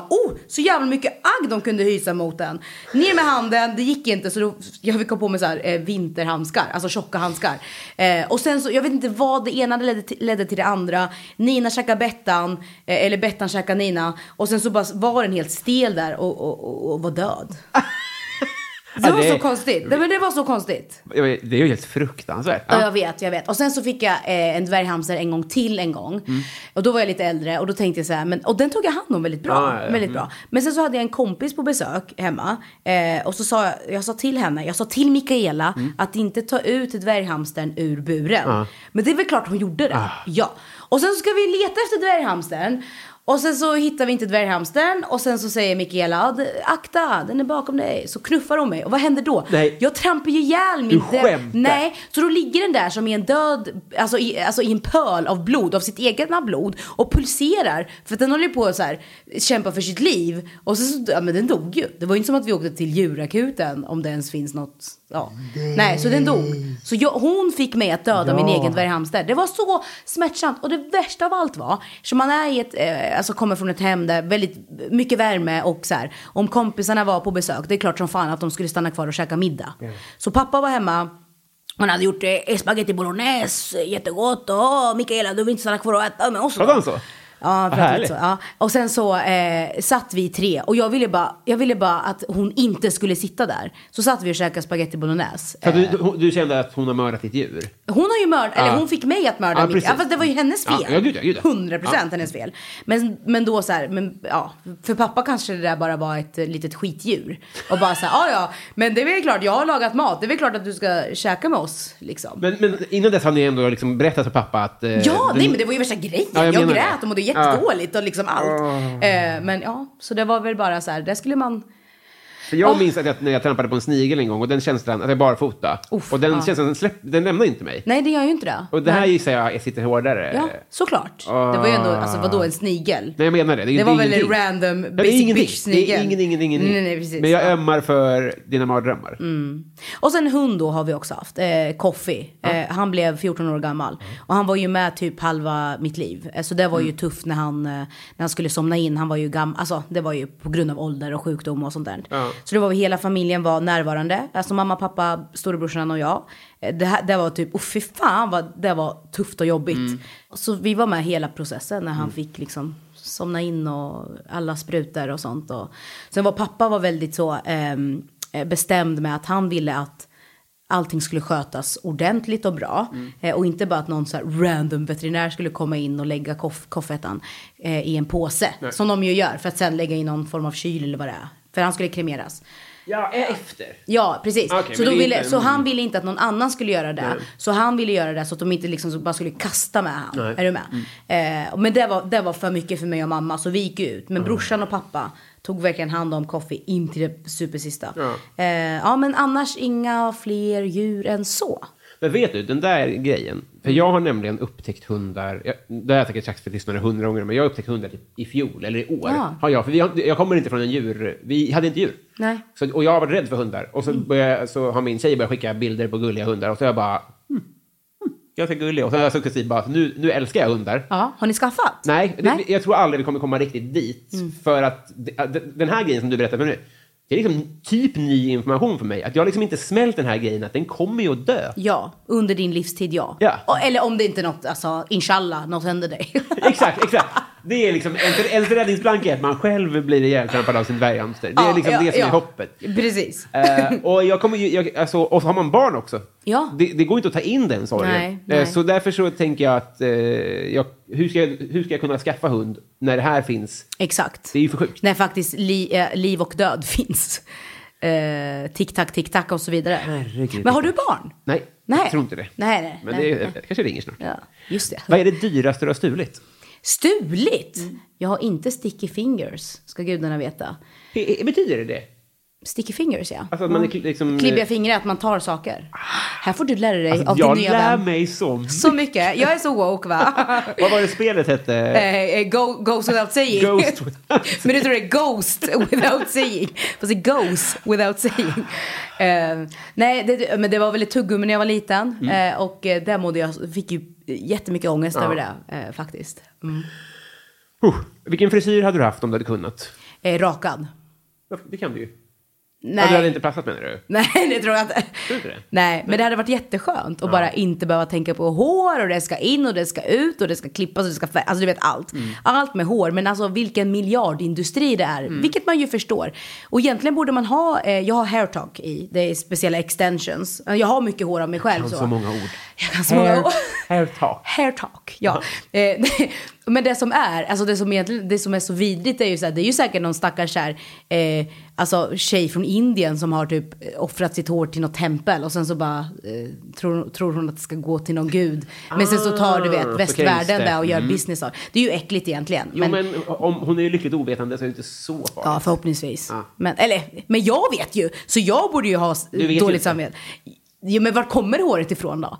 Oh, så jävla mycket agg de kunde hysa mot den. Ner med handen, det gick inte så då, jag fick ha på mig så här, eh, vinterhandskar, alltså tjocka handskar. Eh, och sen så, jag vet inte vad det ena ledde till, ledde till det andra. Nina käkade Bettan, eh, eller Bettan käkade Nina. Och sen så bara var den helt stel där och, och, och, och var död. Det var så konstigt. Det, men det var så konstigt. Det är ju helt fruktansvärt. Ja. Ja. jag vet, jag vet. Och sen så fick jag eh, en dvärghamster en gång till en gång. Mm. Och då var jag lite äldre och då tänkte jag så här, men, och den tog jag hand om väldigt bra. Ja, ja, ja. Väldigt Mm. bra. Men sen så hade jag en kompis på besök hemma. Eh, och så sa jag, jag sa till henne, jag sa till Mikaela Mm. att inte ta ut dvärghamstern ur buren. Men det är väl klart hon gjorde det. Ah. Ja. Och sen så ska vi leta efter dvärghamstern. Och sen så hittar vi inte dvärghamstern och sen så säger Mikaela, "D- akta, den är bakom dig. Så knuffar hon mig och vad händer då? Nej. Jag trampar ju ihjäl min... Du skämtar. Nej, så då ligger den där som i en död, alltså i, alltså i en pöl av blod, av sitt eget blod och pulserar. För att den håller ju på så här, kämpa för sitt liv. Och så, så, ja men den dog ju. Det var ju inte som att vi åkte till djurakuten om det ens finns något, ja. Nej, så den dog. Så jag, hon fick mig att döda min egen dvärghamster. Det var så smärtsamt. Och det värsta av allt var, som man är i ett, eh, alltså kommer från ett hem där väldigt mycket värme och så här. Om kompisarna var på besök, det är klart som fan att de skulle stanna kvar och käka middag. Så pappa var hemma. Han hade gjort eh, spaghetti bolognese, jättegott. Och Mikaela, du vill inte stanna kvar och äta med oss? Pratade han så? Ja, härligt. lite så. Ja. Och sen så eh, satt vi tre och jag ville, bara, jag ville bara att hon inte skulle sitta där. Så satt vi och käkade spaghetti bolognese. För att du, du, du kände att hon har mördat ditt djur? Hon har ju mördat, eller hon fick mig att mörda Ja, mitt, ja, fast det var ju hennes fel. Ja, gud gud ja. 100 procent hennes fel. Men, men då så här, men ja, för pappa kanske det där bara var ett eh, litet skitdjur. Och bara så här, ja ja, men det är väl klart, jag har lagat mat, det är väl klart att du ska käka med oss liksom. Men, men innan dess har ni ändå liksom berättat för pappa att... eh, Ja, den- nej men det var ju värsta grejen. Ja, jag jag grät det. och mådde jättedåligt och liksom allt. Eh, men ja, så det var väl bara så här, där skulle man... För jag Åh. minns att jag, när jag trampade på en snigel en gång och den känslan, att jag bara fota. Uff, och den ja. känslan, den, släpp, den lämnade inte mig. Nej, det gör ju inte det. Och det här Nej. gissar jag sitter hårdare. Ja, såklart. Det var ju ändå, alltså vadå, en snigel? Nej, jag menar det. Det, Det var väl en random Ja, basic ingenting. bitch snigel? Det är ingen, ingen, ingen, Nej, nej, precis. Men jag Ja. Mm. ömmar för dina mardrömmar. Och sen hund då har vi också haft, eh, Coffee. Eh, han blev 14 år gammal. Och han var ju med typ halva mitt liv. Eh, så det var ju Mm. tufft när han, eh, när han skulle somna in. Han var ju gammal, alltså det var ju på grund av ålder och sjukdom och sånt där. Ja. Så det var hela familjen var närvarande. Alltså mamma, pappa, storebrorsan och jag. Eh, Det, här, det var typ, oh, fy fan vad det var tufft och jobbigt. Mm. Så vi var med hela processen när han fick liksom somna in och alla sprutor och sånt. Och, sen var pappa var väldigt så ehm, eh, bestämd med att han ville att allting skulle skötas ordentligt och bra. Eh, och inte bara att någon så här random veterinär skulle komma in och lägga koff koffettan eh, i en påse. Som de ju gör för att sen lägga i någon form av kyl eller vad det är. För han skulle kremeras. Ja, efter. Ja, precis. Okej, så, ville, inte- så han ville inte att någon annan skulle göra det. Så han ville göra det så att de inte liksom bara skulle kasta med han. Nej. Är du med? Eh, men det var, det var för mycket för mig och mamma så vi gick ut. Men brorsan och pappa tog verkligen hand om Coffee in till det supersista. Ja. Eh, ja men annars inga fler djur än så. Men vet du, den där grejen. För jag har nämligen upptäckt hundar, jag, det har jag säkert sagt för lyssnare hundra gånger, men jag har upptäckt hundar typ i fjol, eller i år. Ja. Har jag, för har, jag kommer inte från en djur, vi hade inte djur. Nej. Så, och jag har varit rädd för hundar. Och så, började, så har min tjej börjat skicka bilder på gulliga hundar och så har jag bara, hmm, hmm, ganska gulliga. Och så har jag successivt bara, nu, nu älskar jag hundar. Ja, har ni skaffat? Nej, det, Nej. Mm. jag tror aldrig vi kommer komma riktigt dit. För att det- det- den här grejen som du berättar för nu, det är liksom typ ny information för mig. Att jag liksom inte smält den här grejen att den kommer ju att dö. Ja, under din livstid ja. Ja. Och, eller om det inte är något, alltså inshallah, något händer dig. exakt, exakt. Det är liksom, en, en räddningsplanka är att man själv blir ihjältrampad av sin dvärghamster. Det är Ja, liksom ja, det som ja. är hoppet. Precis. Eh, och, jag kommer, jag, alltså, och så har man barn också. Ja. Det, det går inte att ta in den sorgen. Nej, nej. så därför så tänker jag att eh, jag, hur, ska jag, hur ska jag kunna skaffa hund när det här finns? Exakt. Det är ju för sjukt. När faktiskt li, liv och död finns. Eh, tick-tack, tick-tack och så vidare. Herregud. Men har du barn? Nej, Nej. jag tror inte det. Nej, nej. Men nej, det, nej. kanske ringer snart. Ja, just det. Vad är det dyraste du har stulit? Stulit? Jag har inte sticky fingers, ska gudarna veta. He- Betyder det det? Sticky fingers, ja. Alltså att man kl- liksom... Klibbiga fingrar, att man tar saker. Här får du lära dig Alltså, av jag din nya lär vän. mig så Så mycket. Jag är så woke, va? Vad var det spelet hette? Eh, eh, go, goes without saying. Ghost without Men du tror det är ghost without saying. Fast det är goes without saying. Eh, nej, det, men det var väl ett tuggummi när jag var liten. Mm. Eh, och eh, där mådde jag, fick ju jättemycket ångest över det eh, faktiskt. Mm. Uh, vilken frisyr hade du haft om du hade kunnat? Eh, rakad. Det kan du ju. Nej. Ja, du hade inte passat menar du? Nej, det tror jag inte. Tror du inte det? Nej, men det hade varit jätteskönt att bara inte behöva tänka på hår och det ska in och det ska ut och det ska klippas och det ska fär- Alltså du vet allt. Mm. Allt med hår, men alltså vilken miljardindustri det är. Mm. Vilket man ju förstår. Och egentligen borde man ha, eh, jag har hair talk i, det är speciella extensions. Jag har mycket hår av mig själv. kan så många ord. Jag kan så många ord. Hair talk. Hair talk, ja. Eh, men det som är, alltså det som, egentligen, det som är så vidrigt är ju så här, det är ju säkert någon stackars här, eh, alltså tjej från Indien som har typ offrat sitt hår till något tempel och sen så bara eh, tror, tror hon att det ska gå till någon gud. Men sen så tar du vet Ah, västvärlden det. det och gör business av Det är ju äckligt egentligen. Jo, men, om hon är ju lyckligt ovetande så är det inte så farligt. Ja, förhoppningsvis. Ja. Men, eller, men jag vet ju, så jag borde ju ha dåligt samvete. Jo, men var kommer håret ifrån då?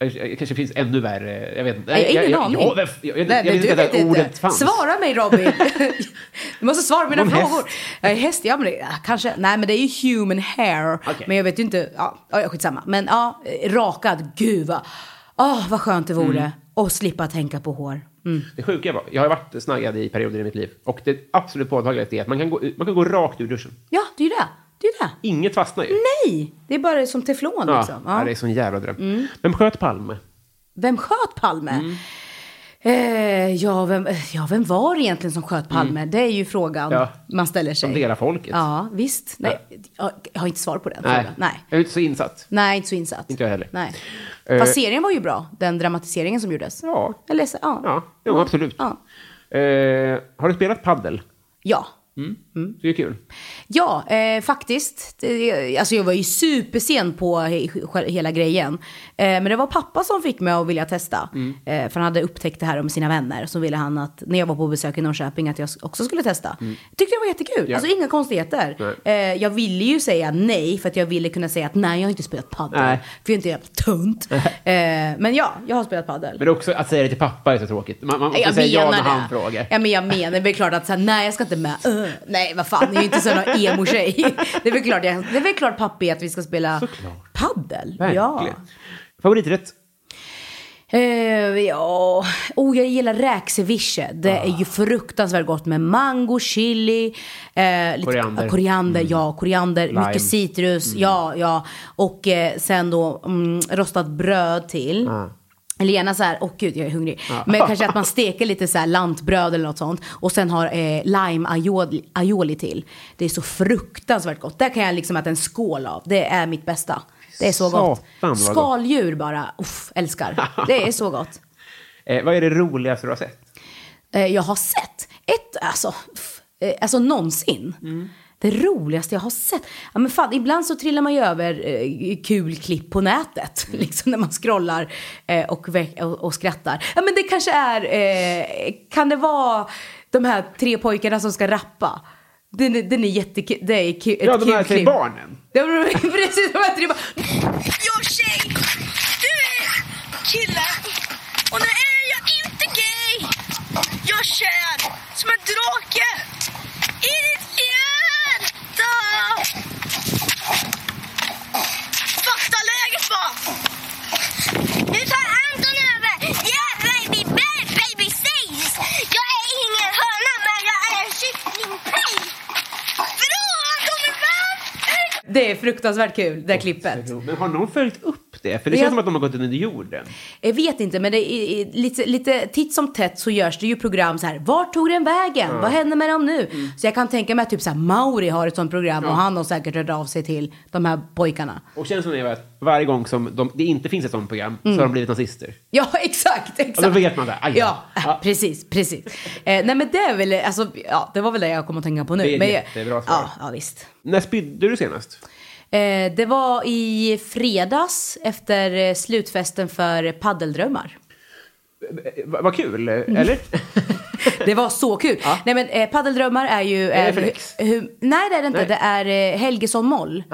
Det kanske finns ännu värre. Jag vet inte. Jag har ingen aning. Jag, jag, Nej, inte att inte. ordet fanns. Svara mig Robin. du måste svara på mina Någon frågor. häst? Jag är häst, ja men kanske. Nej men det är ju human hair. Okej. Men jag vet ju inte, ja, skitsamma. Men ja, eh, rakad, gud vad, åh vad skönt det vore. Mm. Och slippa tänka på hår. Mm. Det sjuka var, jag har varit snaggad i perioder i mitt liv. Och det absolut påtagligaste är att man kan gå, man kan gå rakt ur duschen. Ja, det är ju det. Det är det. Inget fastnar ju. Nej, det är bara som teflon Ja, liksom. ja. Ja. det är sån jävla dröm. Vem sköt Palme? Vem sköt Palme? Mm. Eh, ja, vem, ja, vem var det egentligen som sköt Palme? Det är ju frågan Mm. Ja. man ställer sig. Som delar folket? Ja, visst. Nej, jag, jag har inte svar på den Nej. frågan. Nej. Jag är inte så insatt. Nej, inte så insatt. Inte jag heller. Nej. Eh. Fast serien var ju bra, den dramatiseringen som gjordes. Ja, Eller, ja. ja jo, absolut. Ja. Eh, har du spelat paddel? Ja. Så det är kul. Ja, eh, faktiskt. Alltså jag var ju supersen på he- hela grejen. Eh, men det var pappa som fick mig att vilja testa. Eh, för han hade upptäckt det här med sina vänner. Så ville han att när jag var på besök i Norrköping att jag också skulle testa. Tyckte det var jättekul. Ja. Alltså inga konstigheter. Eh, jag ville ju säga nej för att jag ville kunna säga att nej jag har inte spelat padel. Nej. För jag är inte jävla tunt. eh, men ja, jag har spelat padel. Men också att säga det till pappa är så tråkigt. Man, man måste Jag säga ja när han frågar. Ja, men jag menar, det är klart att så här, nej jag ska inte med. Uh, nej vad fan, jag är ju inte sån emo-tjej. Det är väl klart, jag, det är väl klart pappi att vi ska spela paddel. Ja. Verkligen. Favoriträtt? Eh, ja, oh, jag gillar räkceviche. Det är Ah. ju fruktansvärt gott med mango, chili, eh, lite, Koriander. ja, koriander, ja, koriander, Lime. mycket citrus, ja, ja. Och eh, sen då mm, rostat bröd till. Eller gärna så här, åh gud jag är hungrig. Men kanske att man steker lite så här lantbröd eller något sånt. Och sen har eh, lime aioli, aioli till. Det är så fruktansvärt gott. Det kan jag liksom äta en skål av. Det är mitt bästa. Det är så Satan, gott. vad gott. Skaldjur bara, uff, älskar. Det är så gott. Eh, vad är det roligaste du har sett? Eh, jag har sett ett, alltså, f- eh, alltså någonsin. Det roligaste jag har sett. Ja, men fan, ibland så trillar man ju över eh, kul klipp på nätet. Liksom när man scrollar eh, och, och, och skrattar. Ja men det kanske är, eh, kan det vara de här tre pojkarna som ska rappa? Den, är- den är jättekul. Det är kul, ett Ja, de kul här tre barnen. Ja, precis, de här tre barnen. Jag är tjej, du är kille och nu är jag inte gay. Jag är kär som en drake Fatta läget bara. Nu tar Anton över. Yeah baby, baby, baby says. Jag är ingen höna men jag är en kycklingpej. Vadå Anton min vän? Det är fruktansvärt kul, det här klippet. Men har någon följt upp det? För det Ja. känns som att de har gått under jorden. Jag vet inte, men det är, är, lite, lite titt som tätt så görs det ju program så här. Vart tog den vägen? Vad händer med dem nu? Så jag kan tänka mig att typ så här, Mauri har ett sånt program och han har säkert hört av sig till de här pojkarna. Och känslan är att varje gång som de, det inte finns ett sånt program så har de blivit nazister. Ja, exakt, exakt. Och då vet man det. Aj, Ja, ja. precis, precis. Eh, nej men det är väl, alltså, ja, det var väl det jag kom att tänka på nu. Det är men, jättebra svar. Ja, ja, visst. När spydde du senast? Eh, det var i fredags efter eh, slutfesten för paddeldrömmar. Eh, Vad vad kul, eller? Det var så kul. Nej men eh, paddeldrömmar är ju... Är det eh, Flex? hu- nej det är det inte. Nej. Det är eh, Helgesson Moll.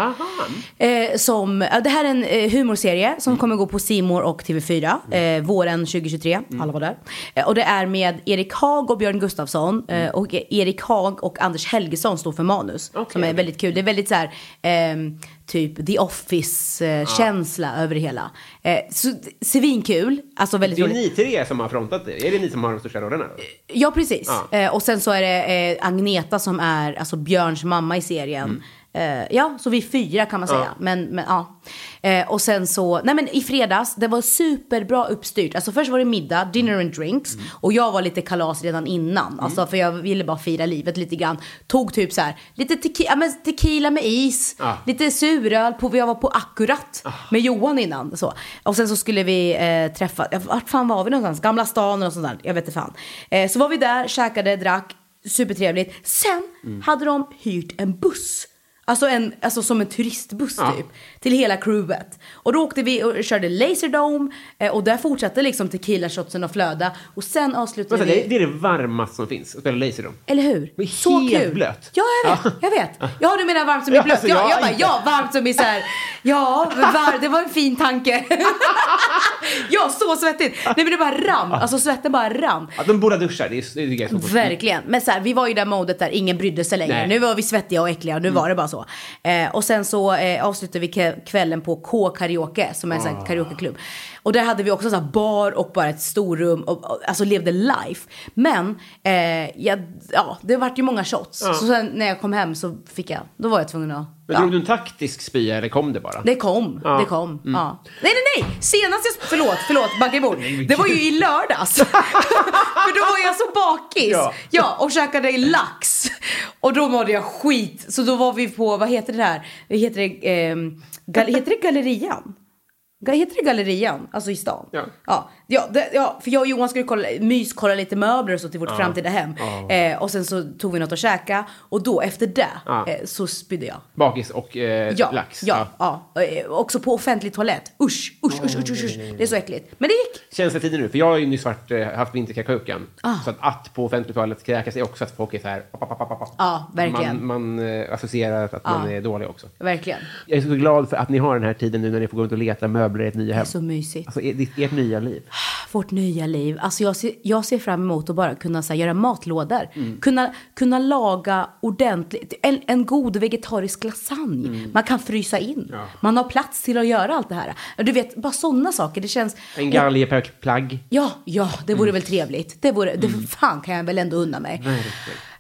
Eh, som, ja, det här är en eh, humorserie som kommer gå på Simor och TV4 Mm. eh, våren 2023. Alla var där. Eh, och det är med Erik Haag och Björn Gustafsson. Mm. Eh, och Erik Haag och Anders Helgesson står för manus. Okej. Som är väldigt kul. Det är väldigt så här, ehm, typ The Office-känsla över det hela. Eh, så svinkul. Alltså väldigt Det är roligt. ni tre som har frontat det. Är det ni som har de största rollerna? Då? Ja, precis. Ja. Eh, och sen så är det eh, Agneta som är alltså Björns mamma i serien. Eh, ja, så vi är fyra kan man säga. Mm. Ja. Men, men ja. Eh, och sen så, nej men i fredags, det var superbra uppstyrt. Alltså först var det middag, dinner and drinks. Mm. Och jag var lite kalas redan innan. Alltså för jag ville bara fira livet lite grann. Tog typ så här, lite tequila, ja, men tequila med is. Ja. Lite suröl, på, jag var på Akkurat med Johan innan. Så. Och sen så skulle vi eh, träffa, ja, vart fan var vi någonstans? Gamla stan och sånt där, jag vet inte fan. Eh, så var vi där, käkade, drack, supertrevligt. Sen Mm. hade de hyrt en buss. Alltså, en, alltså som en turistbuss Ja. typ. Till hela crewet. Och då åkte vi och körde Laserdome. Eh, och där fortsatte liksom tequila-shotsen att flöda. Och sen avslutade Men så, vi... det, är det varmaste som finns, att spela Laserdome. Eller hur? Men Så helt kul. blöt. Ja, jag vet. Jag vet. Ja, du menar varmt som i Ja, blött. alltså, Ja, jag jag bara, ja, varmt som i så här. Ja, var, det var en fin tanke. ja, så svettigt. Nej, men det bara rann. Alltså svetten bara rann. Att de borde duscha, det, är, det är så. Verkligen. Men så här, vi var ju i det modet där ingen brydde sig längre. Nej. Nu var vi svettiga och äckliga nu var det bara så. Eh, och sen så eh, avslutade vi kvällen på K Karaoke som är en här karaokeklubb. Och där hade vi också så här bar och bara ett storrum och, och alltså levde life. Men eh, ja, ja, det vart ju många shots. Så sen när jag kom hem så fick jag, då var jag tvungen att Men ja. drog du en taktisk spya eller kom det bara? Det kom, Ja. det kom. Ja. Nej, nej, nej! Senast jag, förlåt, förlåt, backa i bord. Det var ju i lördags. För då var jag så bakis. Ja. Ja. och käkade lax. Och då mådde jag skit. Så då var vi på, vad heter det här? Heter det, gal, heter det Gallerian? Heter det Gallerian? Alltså i stan? Ja. ja. Ja, det, ja, för jag och Johan skulle kolla, mys, kolla lite möbler och så till vårt framtida hem. Eh, och sen så tog vi något att käka. Och då efter det Ja. eh, så spydde jag. Bakis och eh, Ja, lax. ja, ja. Eh, också på offentlig toalett. Usch, usch, usch, usch, usch, usch. Det är så äckligt. Men det gick. Känsletider nu, för jag har ju nyss varit, eh, haft vinterkräksjukan. Ah. Så att, att på offentlig toalett kräkas är också att folk är så här... app, app, app. Ja, verkligen. Man, man eh, associerar att man är dålig också. Verkligen. Jag är så glad för att ni har den här tiden nu när ni får gå runt och leta möbler i ett nya Det är hem. så mysigt. Alltså, ert, ert nya liv. Vårt nya liv. Alltså jag ser, jag ser fram emot att bara kunna så här, göra matlådor. Mm. Kunna, kunna laga ordentligt. En, en god vegetarisk lasagne. Mm. Man kan frysa in. Man har plats till att göra allt det här. Du vet, bara sådana saker. Det känns... En galgeplagg. Ja, ja, det vore Mm. väl trevligt. Det, vore, det fan kan jag väl ändå unna mig.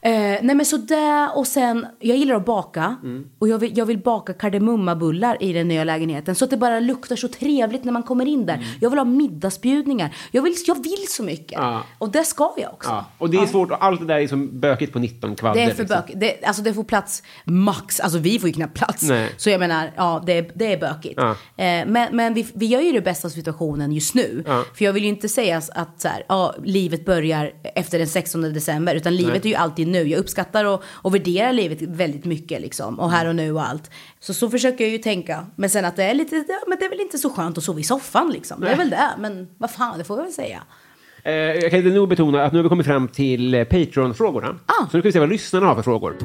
Eh, nej men sådär och sen, jag gillar att baka. Mm. Och jag vill, jag vill baka kardemummabullar i den nya lägenheten. Så att det bara luktar så trevligt när man kommer in där. Jag vill ha middagsbjudningar. Jag vill, jag vill så mycket. Mm. Ja. Och det ska jag också. Ja. Och det är svårt, och allt det där är som bökigt på 19 kvadder. Det är för liksom. bökigt. Det, alltså det får plats max. Alltså vi får ju knappt plats. Nej. Så jag menar, ja det, är- det är bökigt. Ja. Eh, men men vi, vi gör ju det bästa av situationen just nu. Ja. För jag vill ju inte säga att så här, ja, livet börjar efter den 16 december. Utan livet är ju alltid nu. Jag uppskattar och, och värderar livet väldigt mycket liksom. Och här och nu och allt. Så så försöker jag ju tänka. Men sen att det är lite, ja, men det är väl inte så skönt att sova i soffan liksom. Det är väl det. Men vad fan, det får jag väl säga. Eh, jag kan inte nog betona att nu har vi kommit fram till eh, Patreon-frågorna. Ah. Så nu ska vi se vad lyssnarna har för frågor.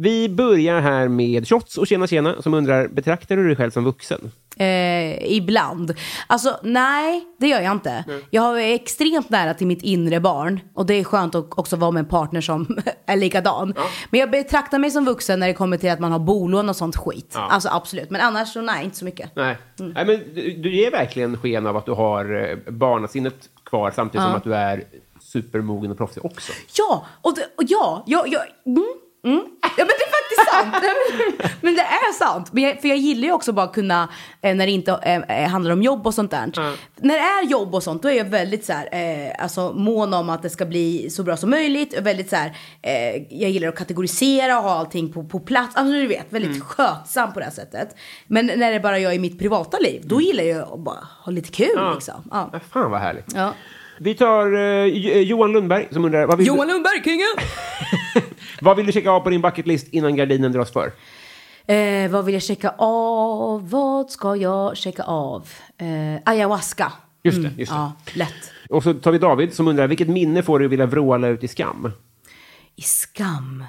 Vi börjar här med Shots och Tjena Tjena som undrar, betraktar du dig själv som vuxen? Eh, ibland. Alltså nej, det gör jag inte. Jag har extremt nära till mitt inre barn. Och det är skönt att också vara med en partner som är likadan. Men jag betraktar mig som vuxen när det kommer till att man har bolån och sånt skit. Alltså absolut. Men annars så nej, inte så mycket. Nej. Mm. Nej men du, du ger verkligen sken av att du har eh, barnasinnet kvar samtidigt som att du är supermogen och proffsig också. Ja, och, det, och ja, ja, ja mm, mm. Ja men det är faktiskt sant. Men, det är sant. Men jag, för jag gillar ju också bara kunna, eh, när det inte eh, handlar om jobb och sånt där. När det är jobb och sånt, då är jag väldigt så här, eh, alltså mån om att det ska bli så bra som möjligt. Och väldigt så här, eh, jag gillar att kategorisera och ha allting på, på plats. Alltså du vet, väldigt skötsam på det här sättet. Men när det bara jag i mitt privata liv, då gillar jag att bara ha lite kul liksom. Ja. Ja, fan vad härligt. Ja. Vi tar eh, Jo- Johan Lundberg som undrar, vad vill, Johan Lundberg, kingen! vad vill du checka av på din bucketlist innan gardinen dras för? Eh, vad vill jag checka av? Vad ska jag checka av? Eh, ayahuasca. Just det, just det. Ja, lätt. Och så tar vi David som undrar, vilket minne får du att vilja vråla ut i skam? I skam.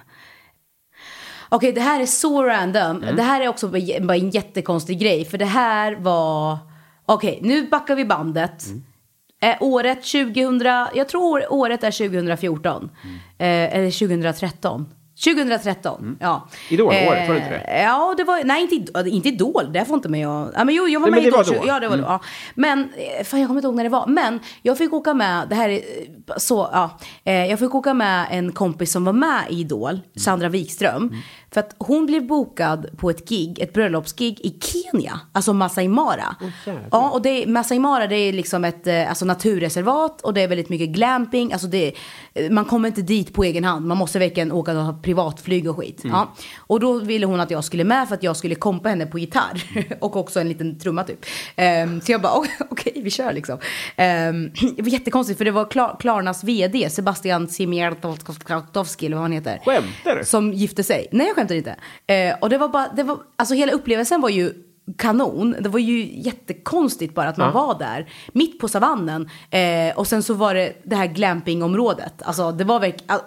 Okej, det här är så random. Det här är också bara en jättekonstig grej. För det här var... Okej, nu backar vi bandet. Eh, året 2000... Jag tror året är 2014. Eh, eller 2013. 2013, ja. Idol-året, var det inte det? Ja, det var... Nej, inte, inte Idol. Det får inte med jag... Ja, men jo, jag var Nej, med i Idol. då. Ja, det var då. Ja. Men, eh, fan jag kommer inte ihåg när det var. Men jag fick åka med, det här är eh, så, ja. Eh, Jag fick åka med en kompis som var med i Idol, Sandra Wikström. För att hon blev bokad på ett gig, ett bröllopsgig i Kenya, alltså Masai Mara. ja, och det är, Masai Mara det är liksom ett eh, alltså naturreservat och det är väldigt mycket glamping. Alltså det, är- man kommer inte dit på egen hand, man måste verkligen åka och ha privatflyg och skit. Ja. Och då ville hon att jag skulle med för att jag skulle kompa henne på gitarr och också en liten trumma typ. Ehm, så jag bara okej, okej, vi kör liksom. Ehm, det var jättekonstigt för det var Klar, Klarnas vd Sebastian Siemiatowski eller vad han heter. Skämtar du? Som gifte sig. Nej, jag skämtar inte. Eh, och det var bara, det var, alltså hela upplevelsen var ju kanon. Det var ju jättekonstigt bara att man var där, mitt på savannen. Eh, och sen så var det det här glampingområdet. Alltså det var verkligen,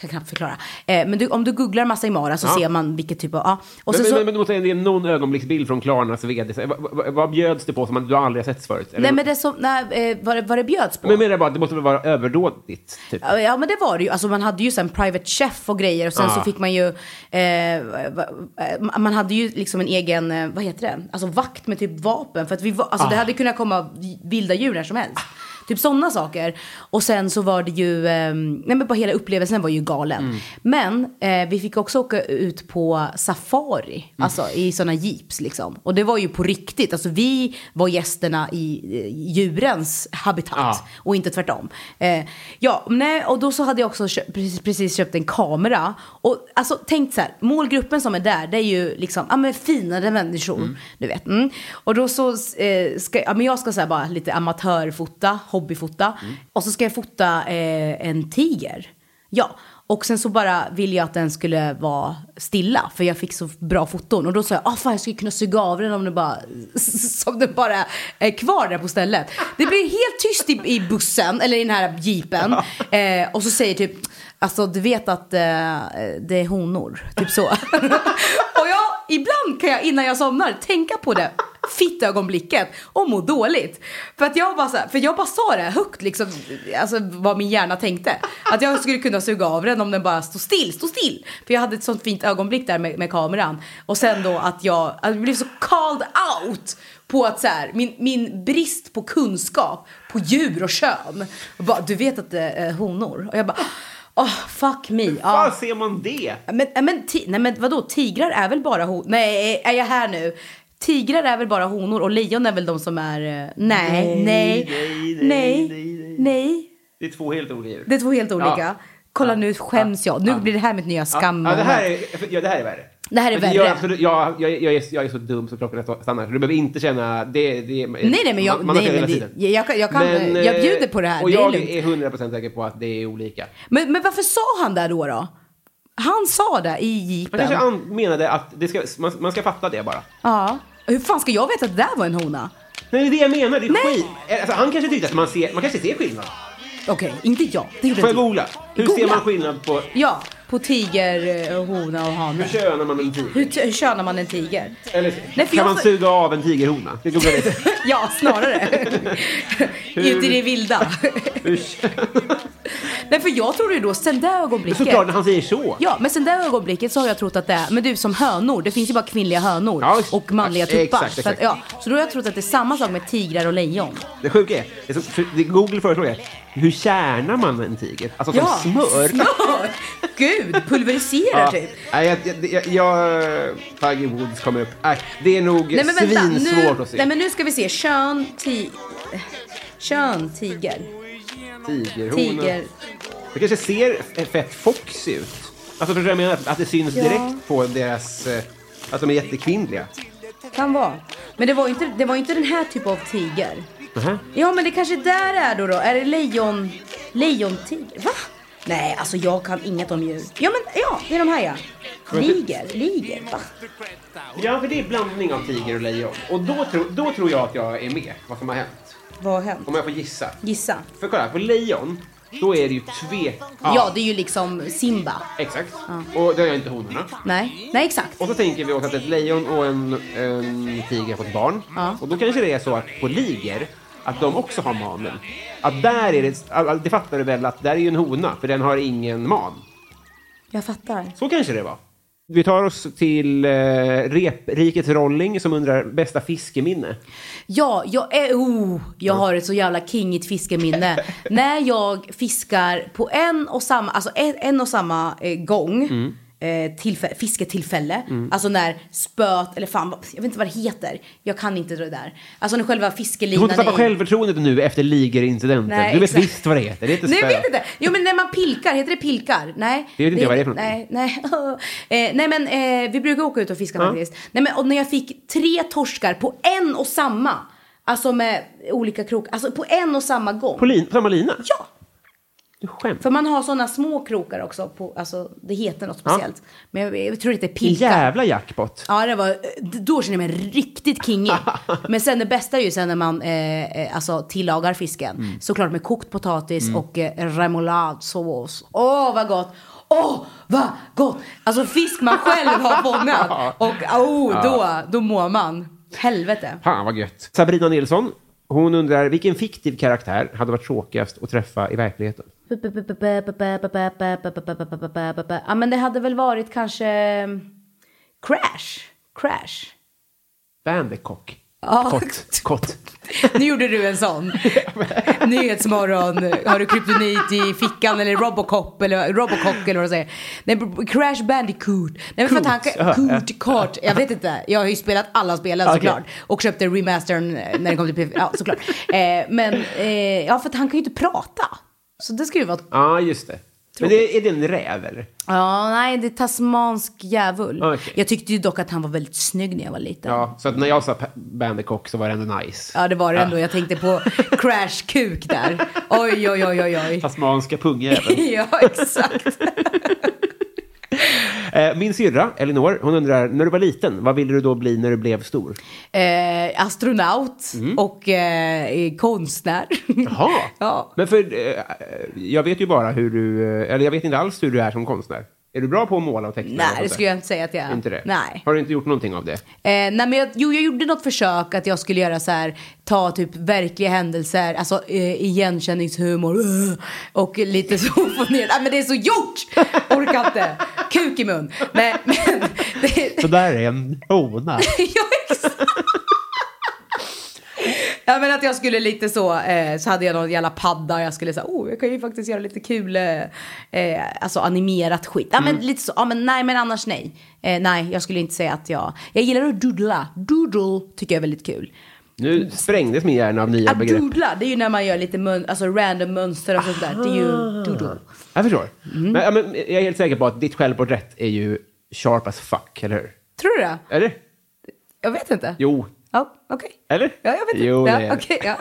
kan knappt förklara. Eh, men du, om du googlar Masai Mara så Ja. ser man vilket typ av, ja. Och Men, sen men, så, men du måste ge någon ögonblicksbild från Klarnas vd. Så, vad, vad, vad bjöds det på som man- du aldrig har sett förut? Eller- nej men det som, nej, eh, vad, det, vad det bjöds på. men menar bara, det måste väl vara överdådigt? Typ. Ja, men det var det ju. Alltså man hade ju en private chef och grejer och sen Ja. så fick man ju, eh, eh, man hade ju liksom en egen, eh, vad heter det, alltså vakt med typ vapen. För att vi var, alltså det hade kunnat komma vilda djur när som helst. Typ sådana saker. Och sen så var det ju, eh, nej men bara hela upplevelsen var ju galen. Mm. Men eh, vi fick också åka ut på safari, Mm. alltså i sådana jeeps liksom. Och det var ju på riktigt, alltså vi var gästerna i eh, djurens habitat Ja. och inte tvärtom. Eh, ja, nej, och då så hade jag också köpt, precis, precis köpt en kamera. Och alltså tänk så här, målgruppen som är där, det är ju liksom, ja men finare människor, du vet. Mm. Och då så eh, ska, ja men jag ska här bara lite amatörfota, hobbyfota. Och så ska jag fota eh, en tiger. Ja, och sen så bara ville jag att den skulle vara stilla, för jag fick så bra foton. Och då sa jag, ah fan jag skulle kunna suga av den om den bara, som den bara är kvar där på stället. Det blir helt tyst i, i bussen, eller i den här jeepen. Eh, och så säger typ, alltså du vet att eh, det är honor, typ så. och jag, ibland kan jag innan jag somnar tänka på det fittögonblicket och må dåligt. För att jag bara, så här, för jag bara sa det högt liksom, alltså vad min hjärna tänkte. Att jag skulle kunna suga av den om den bara stod still, stod still. För jag hade ett sånt fint ögonblick där med, med kameran. Och sen då att jag, att jag blev så called out på att så här, min, min brist på kunskap på djur och kön. Och bara, du vet att det är honor? Och jag bara, oh fuck me. Var Ja. ser man det? Men, men, nej men vadå, tigrar är väl bara honor? Nej, är jag här nu? Tigrar är väl bara honor och lejon är väl de som är... eh, Nej, nej, nej, nej, nej, nej, nej. Det är två helt olika djur. Det är två helt olika. Ja. Kolla Ja. nu skäms jag. Nu Ja. blir det här mitt nya skam. Ja, det, här är, ja, det här är värre. Det här är Men Jag, värre. absolut, jag, jag, jag, är, jag är så dum så klockan stannar. Så du behöver inte känna... Det, det, Nej, nej, men jag, man, nej, men det, jag, kan- jag, kan, Men, jag eh, bjuder på det här. Och det är jag lugnt. är 100% säker på att det är olika. Men, men varför sa han det då? då? Han sa det i Man jeepen. kanske an, menade att det ska, man, man ska fatta det bara. Ja. Hur fan ska jag veta att det där var en hona? Nej, det är det jag menar. Det är Nej. skit. Alltså, han kanske tyckte att man ser, man kanske ser skillnad. Okej, inte jag. Det Får jag googla? Hur Googla. ser man skillnad på... Ja, på tiger, eh, hona och hane. Hur könar man en tiger? Hur, hur könar man en tiger? Eller, Nej, kan jag- man suga av en tigerhona? Ja, snarare. Ut i det vilda. Hur Nej, för jag trodde ju då, sen det ögonblicket. såklart, när han säger så. Ja, men sen det ögonblicket så har jag trott att det är, men du som hönor, det finns ju bara kvinnliga hönor Ja, och manliga exakt, tuppar. exakt. Så, att, ja, så då har jag trott att det är samma sak med tigrar och lejon. Det sjuka är, det som, för, det Google föreslår är, hur kärnar man en tiger? Alltså som smör? Smör! Gud, pulveriserar Ja, typ. nej, jag, jag, jag, jag, Tiger Woods kommer upp. Nej, det är nog Nej men vänta, svinsvårt nu, att se. nej, men nu ska vi se. Kön, ti, kön, tiger. Tigerhona. Tiger. Det kanske ser fett foxy ut. Alltså förstår du jag menar? Att- Att det syns Ja. direkt på deras... eh, Att de är jättekvinnliga. Kan vara. Men det var ju inte, det var inte den här typen av tiger. Nähä. Ja, men det kanske där är då då. Är det lejon, lejontiger? Va? Nej, alltså jag kan inget om djur. Ja, men ja, det är de här ja. Liger, liger, va? Ja, för det är blandning av tiger och lejon. Och då, tro, då tror jag att jag är med, vad som har hänt. Vad har hänt? Om jag får gissa. Gissa. För kolla, på lejon, då är det ju tve... Ja. det är ju liksom Simba. Exakt. Och det är inte honorna. Nej, nej exakt. Och så tänker vi oss att ett lejon och en, en tiger har fått barn. Ja. Och då kanske det är så att på liger, att de också har manen. Att där är det, all- det fattar du väl att där är ju en hona, för den har ingen man. Jag fattar. Så kanske det var. Vi tar oss till eh, Reprikets Rolling som undrar bästa fiskeminne. Ja, jag är, oh, jag har ett så jävla kingigt fiskeminne. När jag fiskar på en och samma, alltså en, en och samma eh, gång. Mm. Eh, tillfä- fisketillfälle. Alltså när spöt, eller fan, jag vet inte vad det heter. Jag kan inte det där. Alltså när själva Du får fiskelinan inte tappa självförtroendet nu efter ligerincidenten. Nej, Du vet exakt. visst vad det heter. Det heter Nej, jag spö. vet inte. Jo, men när man pilkar, heter det pilkar? Nej. Det vet inte jag vad det är för Nej, nej. eh, nej, men eh, vi brukar åka ut och fiska Ja. faktiskt. Nej, men och när jag fick tre torskar på en och samma. Alltså med olika krokar. Alltså på en och samma gång. På, lin, samma lina? Ja! Du skämt. För man har sådana små krokar också. På, alltså det heter något speciellt. Men jag, jag tror inte det är En pilkar. jävla jackpot. Ja, det var, då känner jag mig riktigt kingig. Men sen det bästa är ju sen när man eh, eh, alltså, tillagar fisken. Mm. Såklart med kokt potatis och eh, remouladesås. Åh, vad gott! Åh, vad gott! Alltså fisk man själv har fångat. Och oh, då, då mår man. Helvete. Fan vad gött. Sabrina Nilsson, hon undrar vilken fiktiv karaktär hade varit tråkigast att träffa i verkligheten? Ja, men det hade väl varit kanske Crash. Crash. Bandycock. Kott. Kott. Nu gjorde du en sån. Nyhetsmorgon. Har du kryptonit i fickan eller Robocop eller Robocock eller vad säger. Nej, Crash Bandicoot. Nej, men för att han Coot. kort. Jag vet inte. Jag har ju spelat alla spelen Okej. såklart. Och köpte remastern när den kom till P4. Ja, såklart. Eh, men, eh, ja, för att han kan ju inte prata. Så det ska ju vara... Ja, just det. Men det, är det en räv eller? Ja, nej, det är tasmansk djävul. Okej. Jag tyckte ju dock att han var väldigt snygg när jag var liten. Ja, så att när jag sa Bandicock så var det ändå nice. Ja, det var det ändå. Jag tänkte på Crash Kuk där. Oj, oj, oj, oj, oj. Tasmanska pungjäveln. Ja, exakt. Eh, Min syrra, Elinor, hon undrar, när du var liten, vad ville du då bli när du blev stor? Eh, astronaut Mm. och eh, konstnär. Jaha. Ja. Men för, eh, jag vet ju bara hur du, eh, eller jag vet inte alls hur du är som konstnär. Är du bra på att måla och teckna? Nej, det skulle jag inte säga att jag är. Inte det? Nej. Har du inte gjort någonting av det? Eh, nej men jag, jo, jag gjorde något försök att jag skulle göra så här, ta typ verkliga händelser, alltså eh, igenkänningshumor eh, och lite så få ner, nej men det är så gjort! Orkar inte, kuk i mun. Nej men, det, Så där är en hona. ja exakt. Ja men att jag skulle lite så, eh, så hade jag någon jävla padda jag skulle säga, oh jag kan ju faktiskt göra lite kul, eh, eh, alltså animerat skit. Ja men lite så, ja men nej men annars nej. Eh, nej jag skulle inte säga att jag, jag gillar att doodla, doodle tycker jag är väldigt kul. Nu sprängdes min hjärna av nya Att begrepp. doodla, det är ju när man gör lite mun, alltså random mönster och sånt där. Det är ju doodle. Jag förstår. Mm. Men, men, jag är helt säker på att ditt självporträtt är ju sharp as fuck, eller hur? Tror du det? Eller? Jag vet inte. Jo. Ja, okej. Eller? Ja, jag vet inte. Jo, det är ja, det. okej, ja.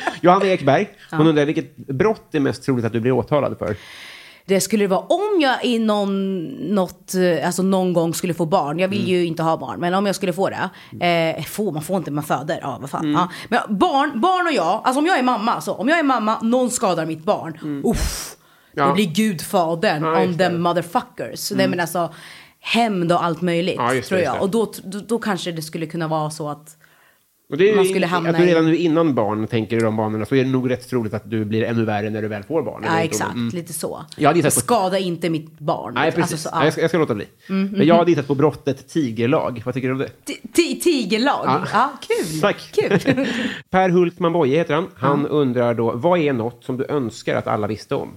Johanna Ekberg, hon undrar vilket brott är mest troligt att du blir åtalad för? Det skulle vara om jag i någon, något, eh, alltså någon gång skulle få barn. Jag vill Mm. ju inte ha barn, men om jag skulle få det. Eh, få, man får inte, man föder. Ja, vad fan. Mm. Ja. Men barn, barn och jag, alltså om jag är mamma, så om jag är mamma, någon skadar mitt barn. Uff, Mm. Ja. det blir gudfadern Ja, on them det. motherfuckers. Nej men alltså, hämnd och allt möjligt, Ja, det, tror jag. Och då, då, då kanske det skulle kunna vara så att Man skulle hamna att du redan nu innan barn tänker i de banorna så är det nog rätt troligt att du blir ännu värre när du väl får barn. Ja, exakt. Mm. Lite så. Jag gissat på- Skada inte mitt barn. Nej, precis. Alltså, så, Nej, jag, ska, jag ska låta bli. Mm, Men jag hade hittat på brottet tigerlag. Vad tycker du om det? Ti- Tigerlag. Ja. Ja. kul. Tack. Kul. per Hultman Boye heter han. Han undrar då, vad är något som du önskar att alla visste om?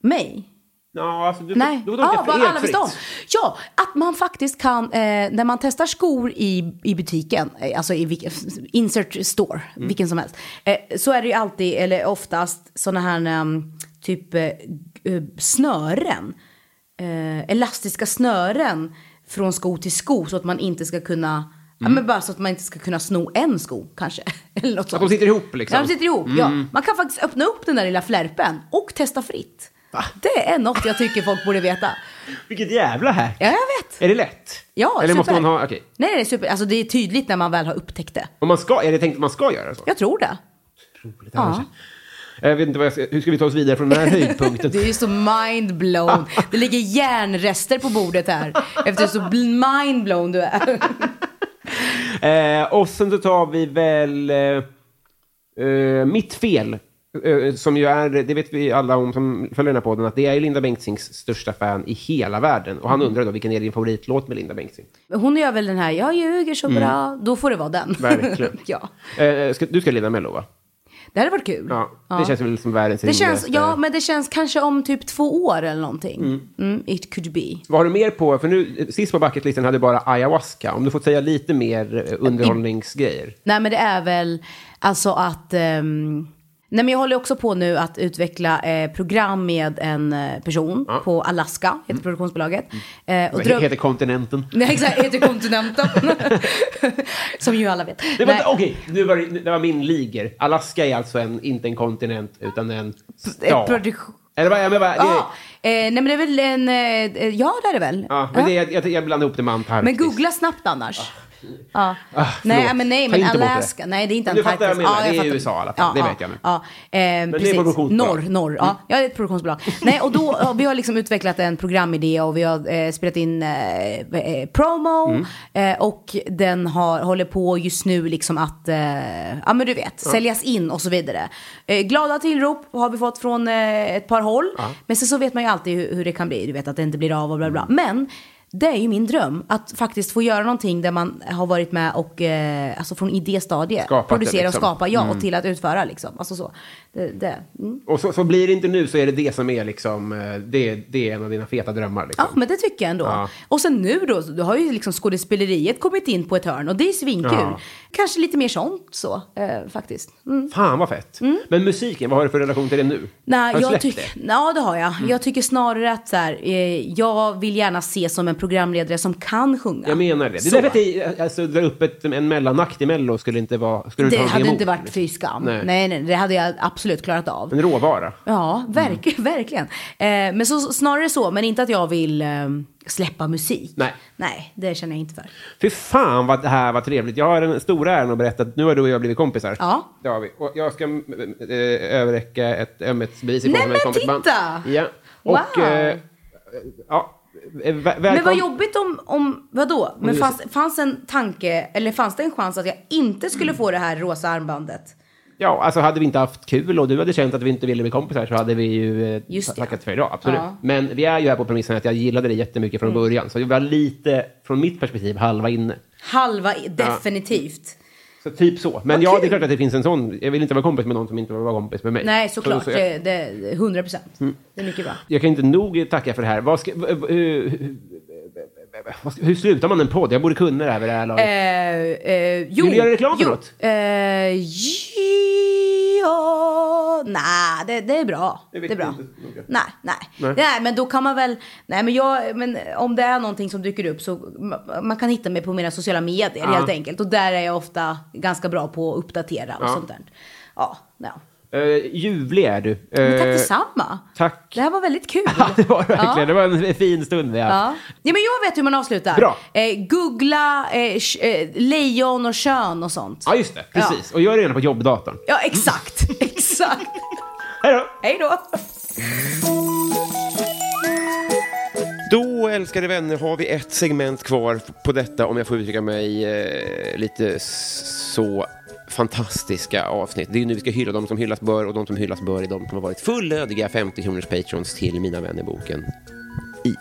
Mig? Ja, alltså, du, Nej, du ja, tolka vad alla visste om. Ja, att man faktiskt kan, eh, när man testar skor i, i butiken, eh, alltså i vilken, insert store, Mm. vilken som helst, eh, så är det ju alltid, eller oftast, sådana här um, typ eh, eh, snören, elastiska snören från sko till sko så att man inte ska kunna Ja, men bara så att man inte ska kunna sno en sko kanske. Eller något Mm. Att de sitter ihop liksom? Ja, de sitter ihop. Ja. Man kan faktiskt öppna upp den där lilla flärpen och testa fritt. Det är något jag tycker folk borde veta. Vilket jävla hack! Ja, jag vet. Är det lätt? Ja, Eller måste super. man ha, okej. Nej, det är super. Alltså det är tydligt när man väl har upptäckt det. Om man ska, är det tänkt att man ska göra så? Jag tror det. Ja. Jag vet inte vad jag ska, hur ska vi ta oss vidare från den här höjdpunkten? Det är så mind-blown. Det ligger järnrester på bordet här. Efter så bl- mind-blown du är. Eh, och sen så tar vi väl eh, eh, Mitt fel. Eh, som ju är, det vet vi alla om som följer den här podden, att det är Linda Bengtzings största fan i hela världen. Och han undrar då, vilken är din favoritlåt med Linda Bengtzing? Hon gör väl den här, jag ljuger så bra. Då får det vara den. Verkligen. ja. Eh, ska, du ska leda Mello, va? Det hade varit kul. Ja, det känns väl som världens Det känns, ja, men det känns kanske om typ två år eller någonting. Mm. it could be. Vad har du mer på? För nu, sist på bucketlistan hade du bara ayahuasca. Om du får säga lite mer eh, underhållningsgrejer. Nej men det är väl alltså att... ehm, nej men jag håller också på nu att utveckla eh, program med en eh, person på Alaska, heter produktionsbolaget. Eh, och dröm- heter kontinenten? Nej exakt, heter kontinenten. Som ju alla vet. Nej, Okej, nu var det, det var min liger. Alaska är alltså en, inte en kontinent, utan en stad. produktion... Eller vad? Jag menar, det, Ja, eh, nej men det är väl en... Eh, ja det är det väl. ja, men Ja. det, jag, jag blandar ihop det med Antarktis. Men googla snabbt annars. Ja. Ah, nej, men nej, men bort det. Alaska. Nej, det är inte Men du fattar Antarktis. vad jag menar. Det är fattar. USA i alla fall. Det vet jag nu. Ja, eh, det är precis. produktionsbolag. Norr, norr. Ja, ja, det är ett produktionsbolag. nej, och då, ja, vi har liksom utvecklat en programidé och vi har eh, spelat in eh, eh, promo. Mm. Eh, och den har, håller på just nu liksom att, eh, ja men du vet, säljas in och så vidare. Glada tillrop har vi fått från ett par håll. Men sen så vet man ju alltid hur, hur det kan bli. Du vet att det inte blir av och bla bla. Men Det är ju min dröm, att faktiskt få göra någonting där man har varit med och, eh, alltså från idéstadiet, producera liksom. och skapa, ja, och till att utföra liksom. Alltså så. Det, det. Mm. Och så, så blir det inte nu så är det det som är liksom, eh, det, det är en av dina feta drömmar. Liksom. Ja, men det tycker jag ändå. Ja. Och sen nu då, då har ju liksom skådespeleriet kommit in på ett hörn och det är svinkul. Ja. Kanske lite mer sånt så, eh, faktiskt. Mm. Fan vad fett. Men musiken, vad har du för relation till det nu? Nej, har du jag släppt tycker, det? Mm. ja det har jag. Jag tycker snarare att så här, eh, jag vill gärna se som en programledare som kan sjunga. Jag menar det. Det är Så. därför att det, alltså, dra upp ett, en mellanakt i Mello skulle inte vara... Skulle Det inte ha hade inte varit liksom. fy skam. Nej. Nej. nej, det hade jag absolut klarat av. En råvara. Ja, verk, verkligen. Eh, men så, snarare så, men inte att jag vill eh, släppa musik. Nej. Nej, det känner jag inte för. Fy fan vad det här var trevligt. Jag har den stora äran att berätta att nu har du och jag blivit kompisar. Ja. Det har vi. Och jag ska äh, överräcka ett ömhetsbevis i Nej, form av ett men titta! Ja. Och, Wow. eh, ja, eh, vä- Men välkom- vad jobbigt om, om vadå? Men fanns, fanns en tanke, eller fanns det en chans att jag inte skulle få det här rosa armbandet? Ja, alltså hade vi inte haft kul och du hade känt att vi inte ville bli kompisar så hade vi ju eh, Just tackat för idag. Absolut. Ja. Men vi är ju här på premissen att jag gillade det jättemycket Mm. från början. Så vi var lite, från mitt perspektiv, halva inne. Halva, definitivt. Så typ så. Men Vad ja, kul. det är klart att det finns en sån. Jag vill inte vara kompis med någon som inte vill vara kompis med mig. Nej, såklart. Så, så jag, det, det, 100 procent. Det är mycket bra. jag kan inte nog tacka för det här. Ska, v- v- hur, slutar man en podd? Jag borde kunna det här vid det här laget. Eh, eh, jo, Vill du göra reklam för jo. något? Eh, ja, nej, det, det är bra. Det Det, är bra. Nej, nej, Nej. nej. men då kan man väl, nej men jag, men om det är någonting som dyker upp så ma- man kan hitta mig på mina sociala medier Ja. helt enkelt. Och där är jag ofta ganska bra på att uppdatera och Ja. sånt där. Ja, ja. Uh, ljuvlig är du. Men tack Eh, detsamma. Tack. Det här var väldigt kul. Ja, det var det verkligen. Ja. Det var en fin stund vi. Ja. ja, men jag vet hur man avslutar. Bra. Eh, googla eh, eh, lejon och kön och sånt. Ja, just det. Precis. Och gör det gärna på jobbdatorn. Ja, exakt. exakt. Hej då! Hej då. Då, älskade vänner, har vi ett segment kvar på detta, om jag får uttrycka mig eh, lite så fantastiska avsnitt. Det är ju nu vi ska hylla de som hyllas bör och de som hyllas bör är de som har varit fullödiga 50 kronors patrons till Mina vänner-boken i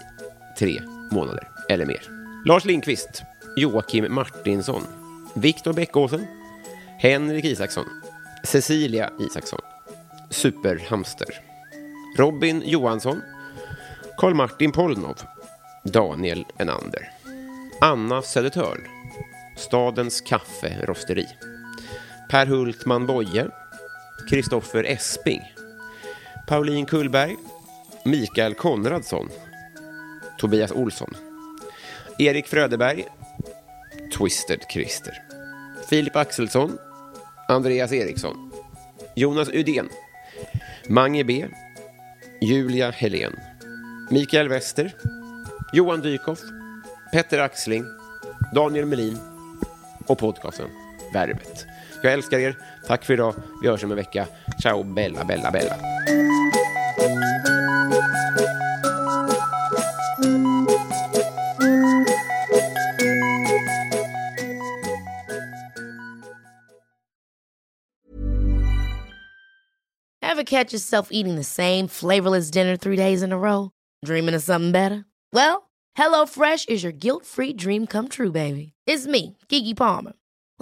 tre månader eller mer. Lars Lindqvist, Joakim Martinsson, Viktor Bäckåsen, Henrik Isaksson, Cecilia Isaksson, Superhamster, Robin Johansson, Karl-Martin Polnov, Daniel Enander, Anna Södertörn, Stadens kafferosteri, Per Hultman Boye, Kristoffer Esping, Pauline Kullberg, Mikael Konradsson, Tobias Olsson, Erik Fröderberg, Twisted Christer, Filip Axelsson, Andreas Eriksson, Jonas Udén, Mange B, Julia Helén, Mikael Wester, Johan Dykhoff, Petter Axling, Daniel Melin och podcasten Värvet. Jag älskar er. Tack för idag. Vi hörs om en vecka. Ciao, bella, bella, bella. Ever catch yourself eating the same flavorless dinner three days in a row? Dreaming of something better? Well, HelloFresh is your guilt-free dream come true, baby. It's me, Kiki Palmer.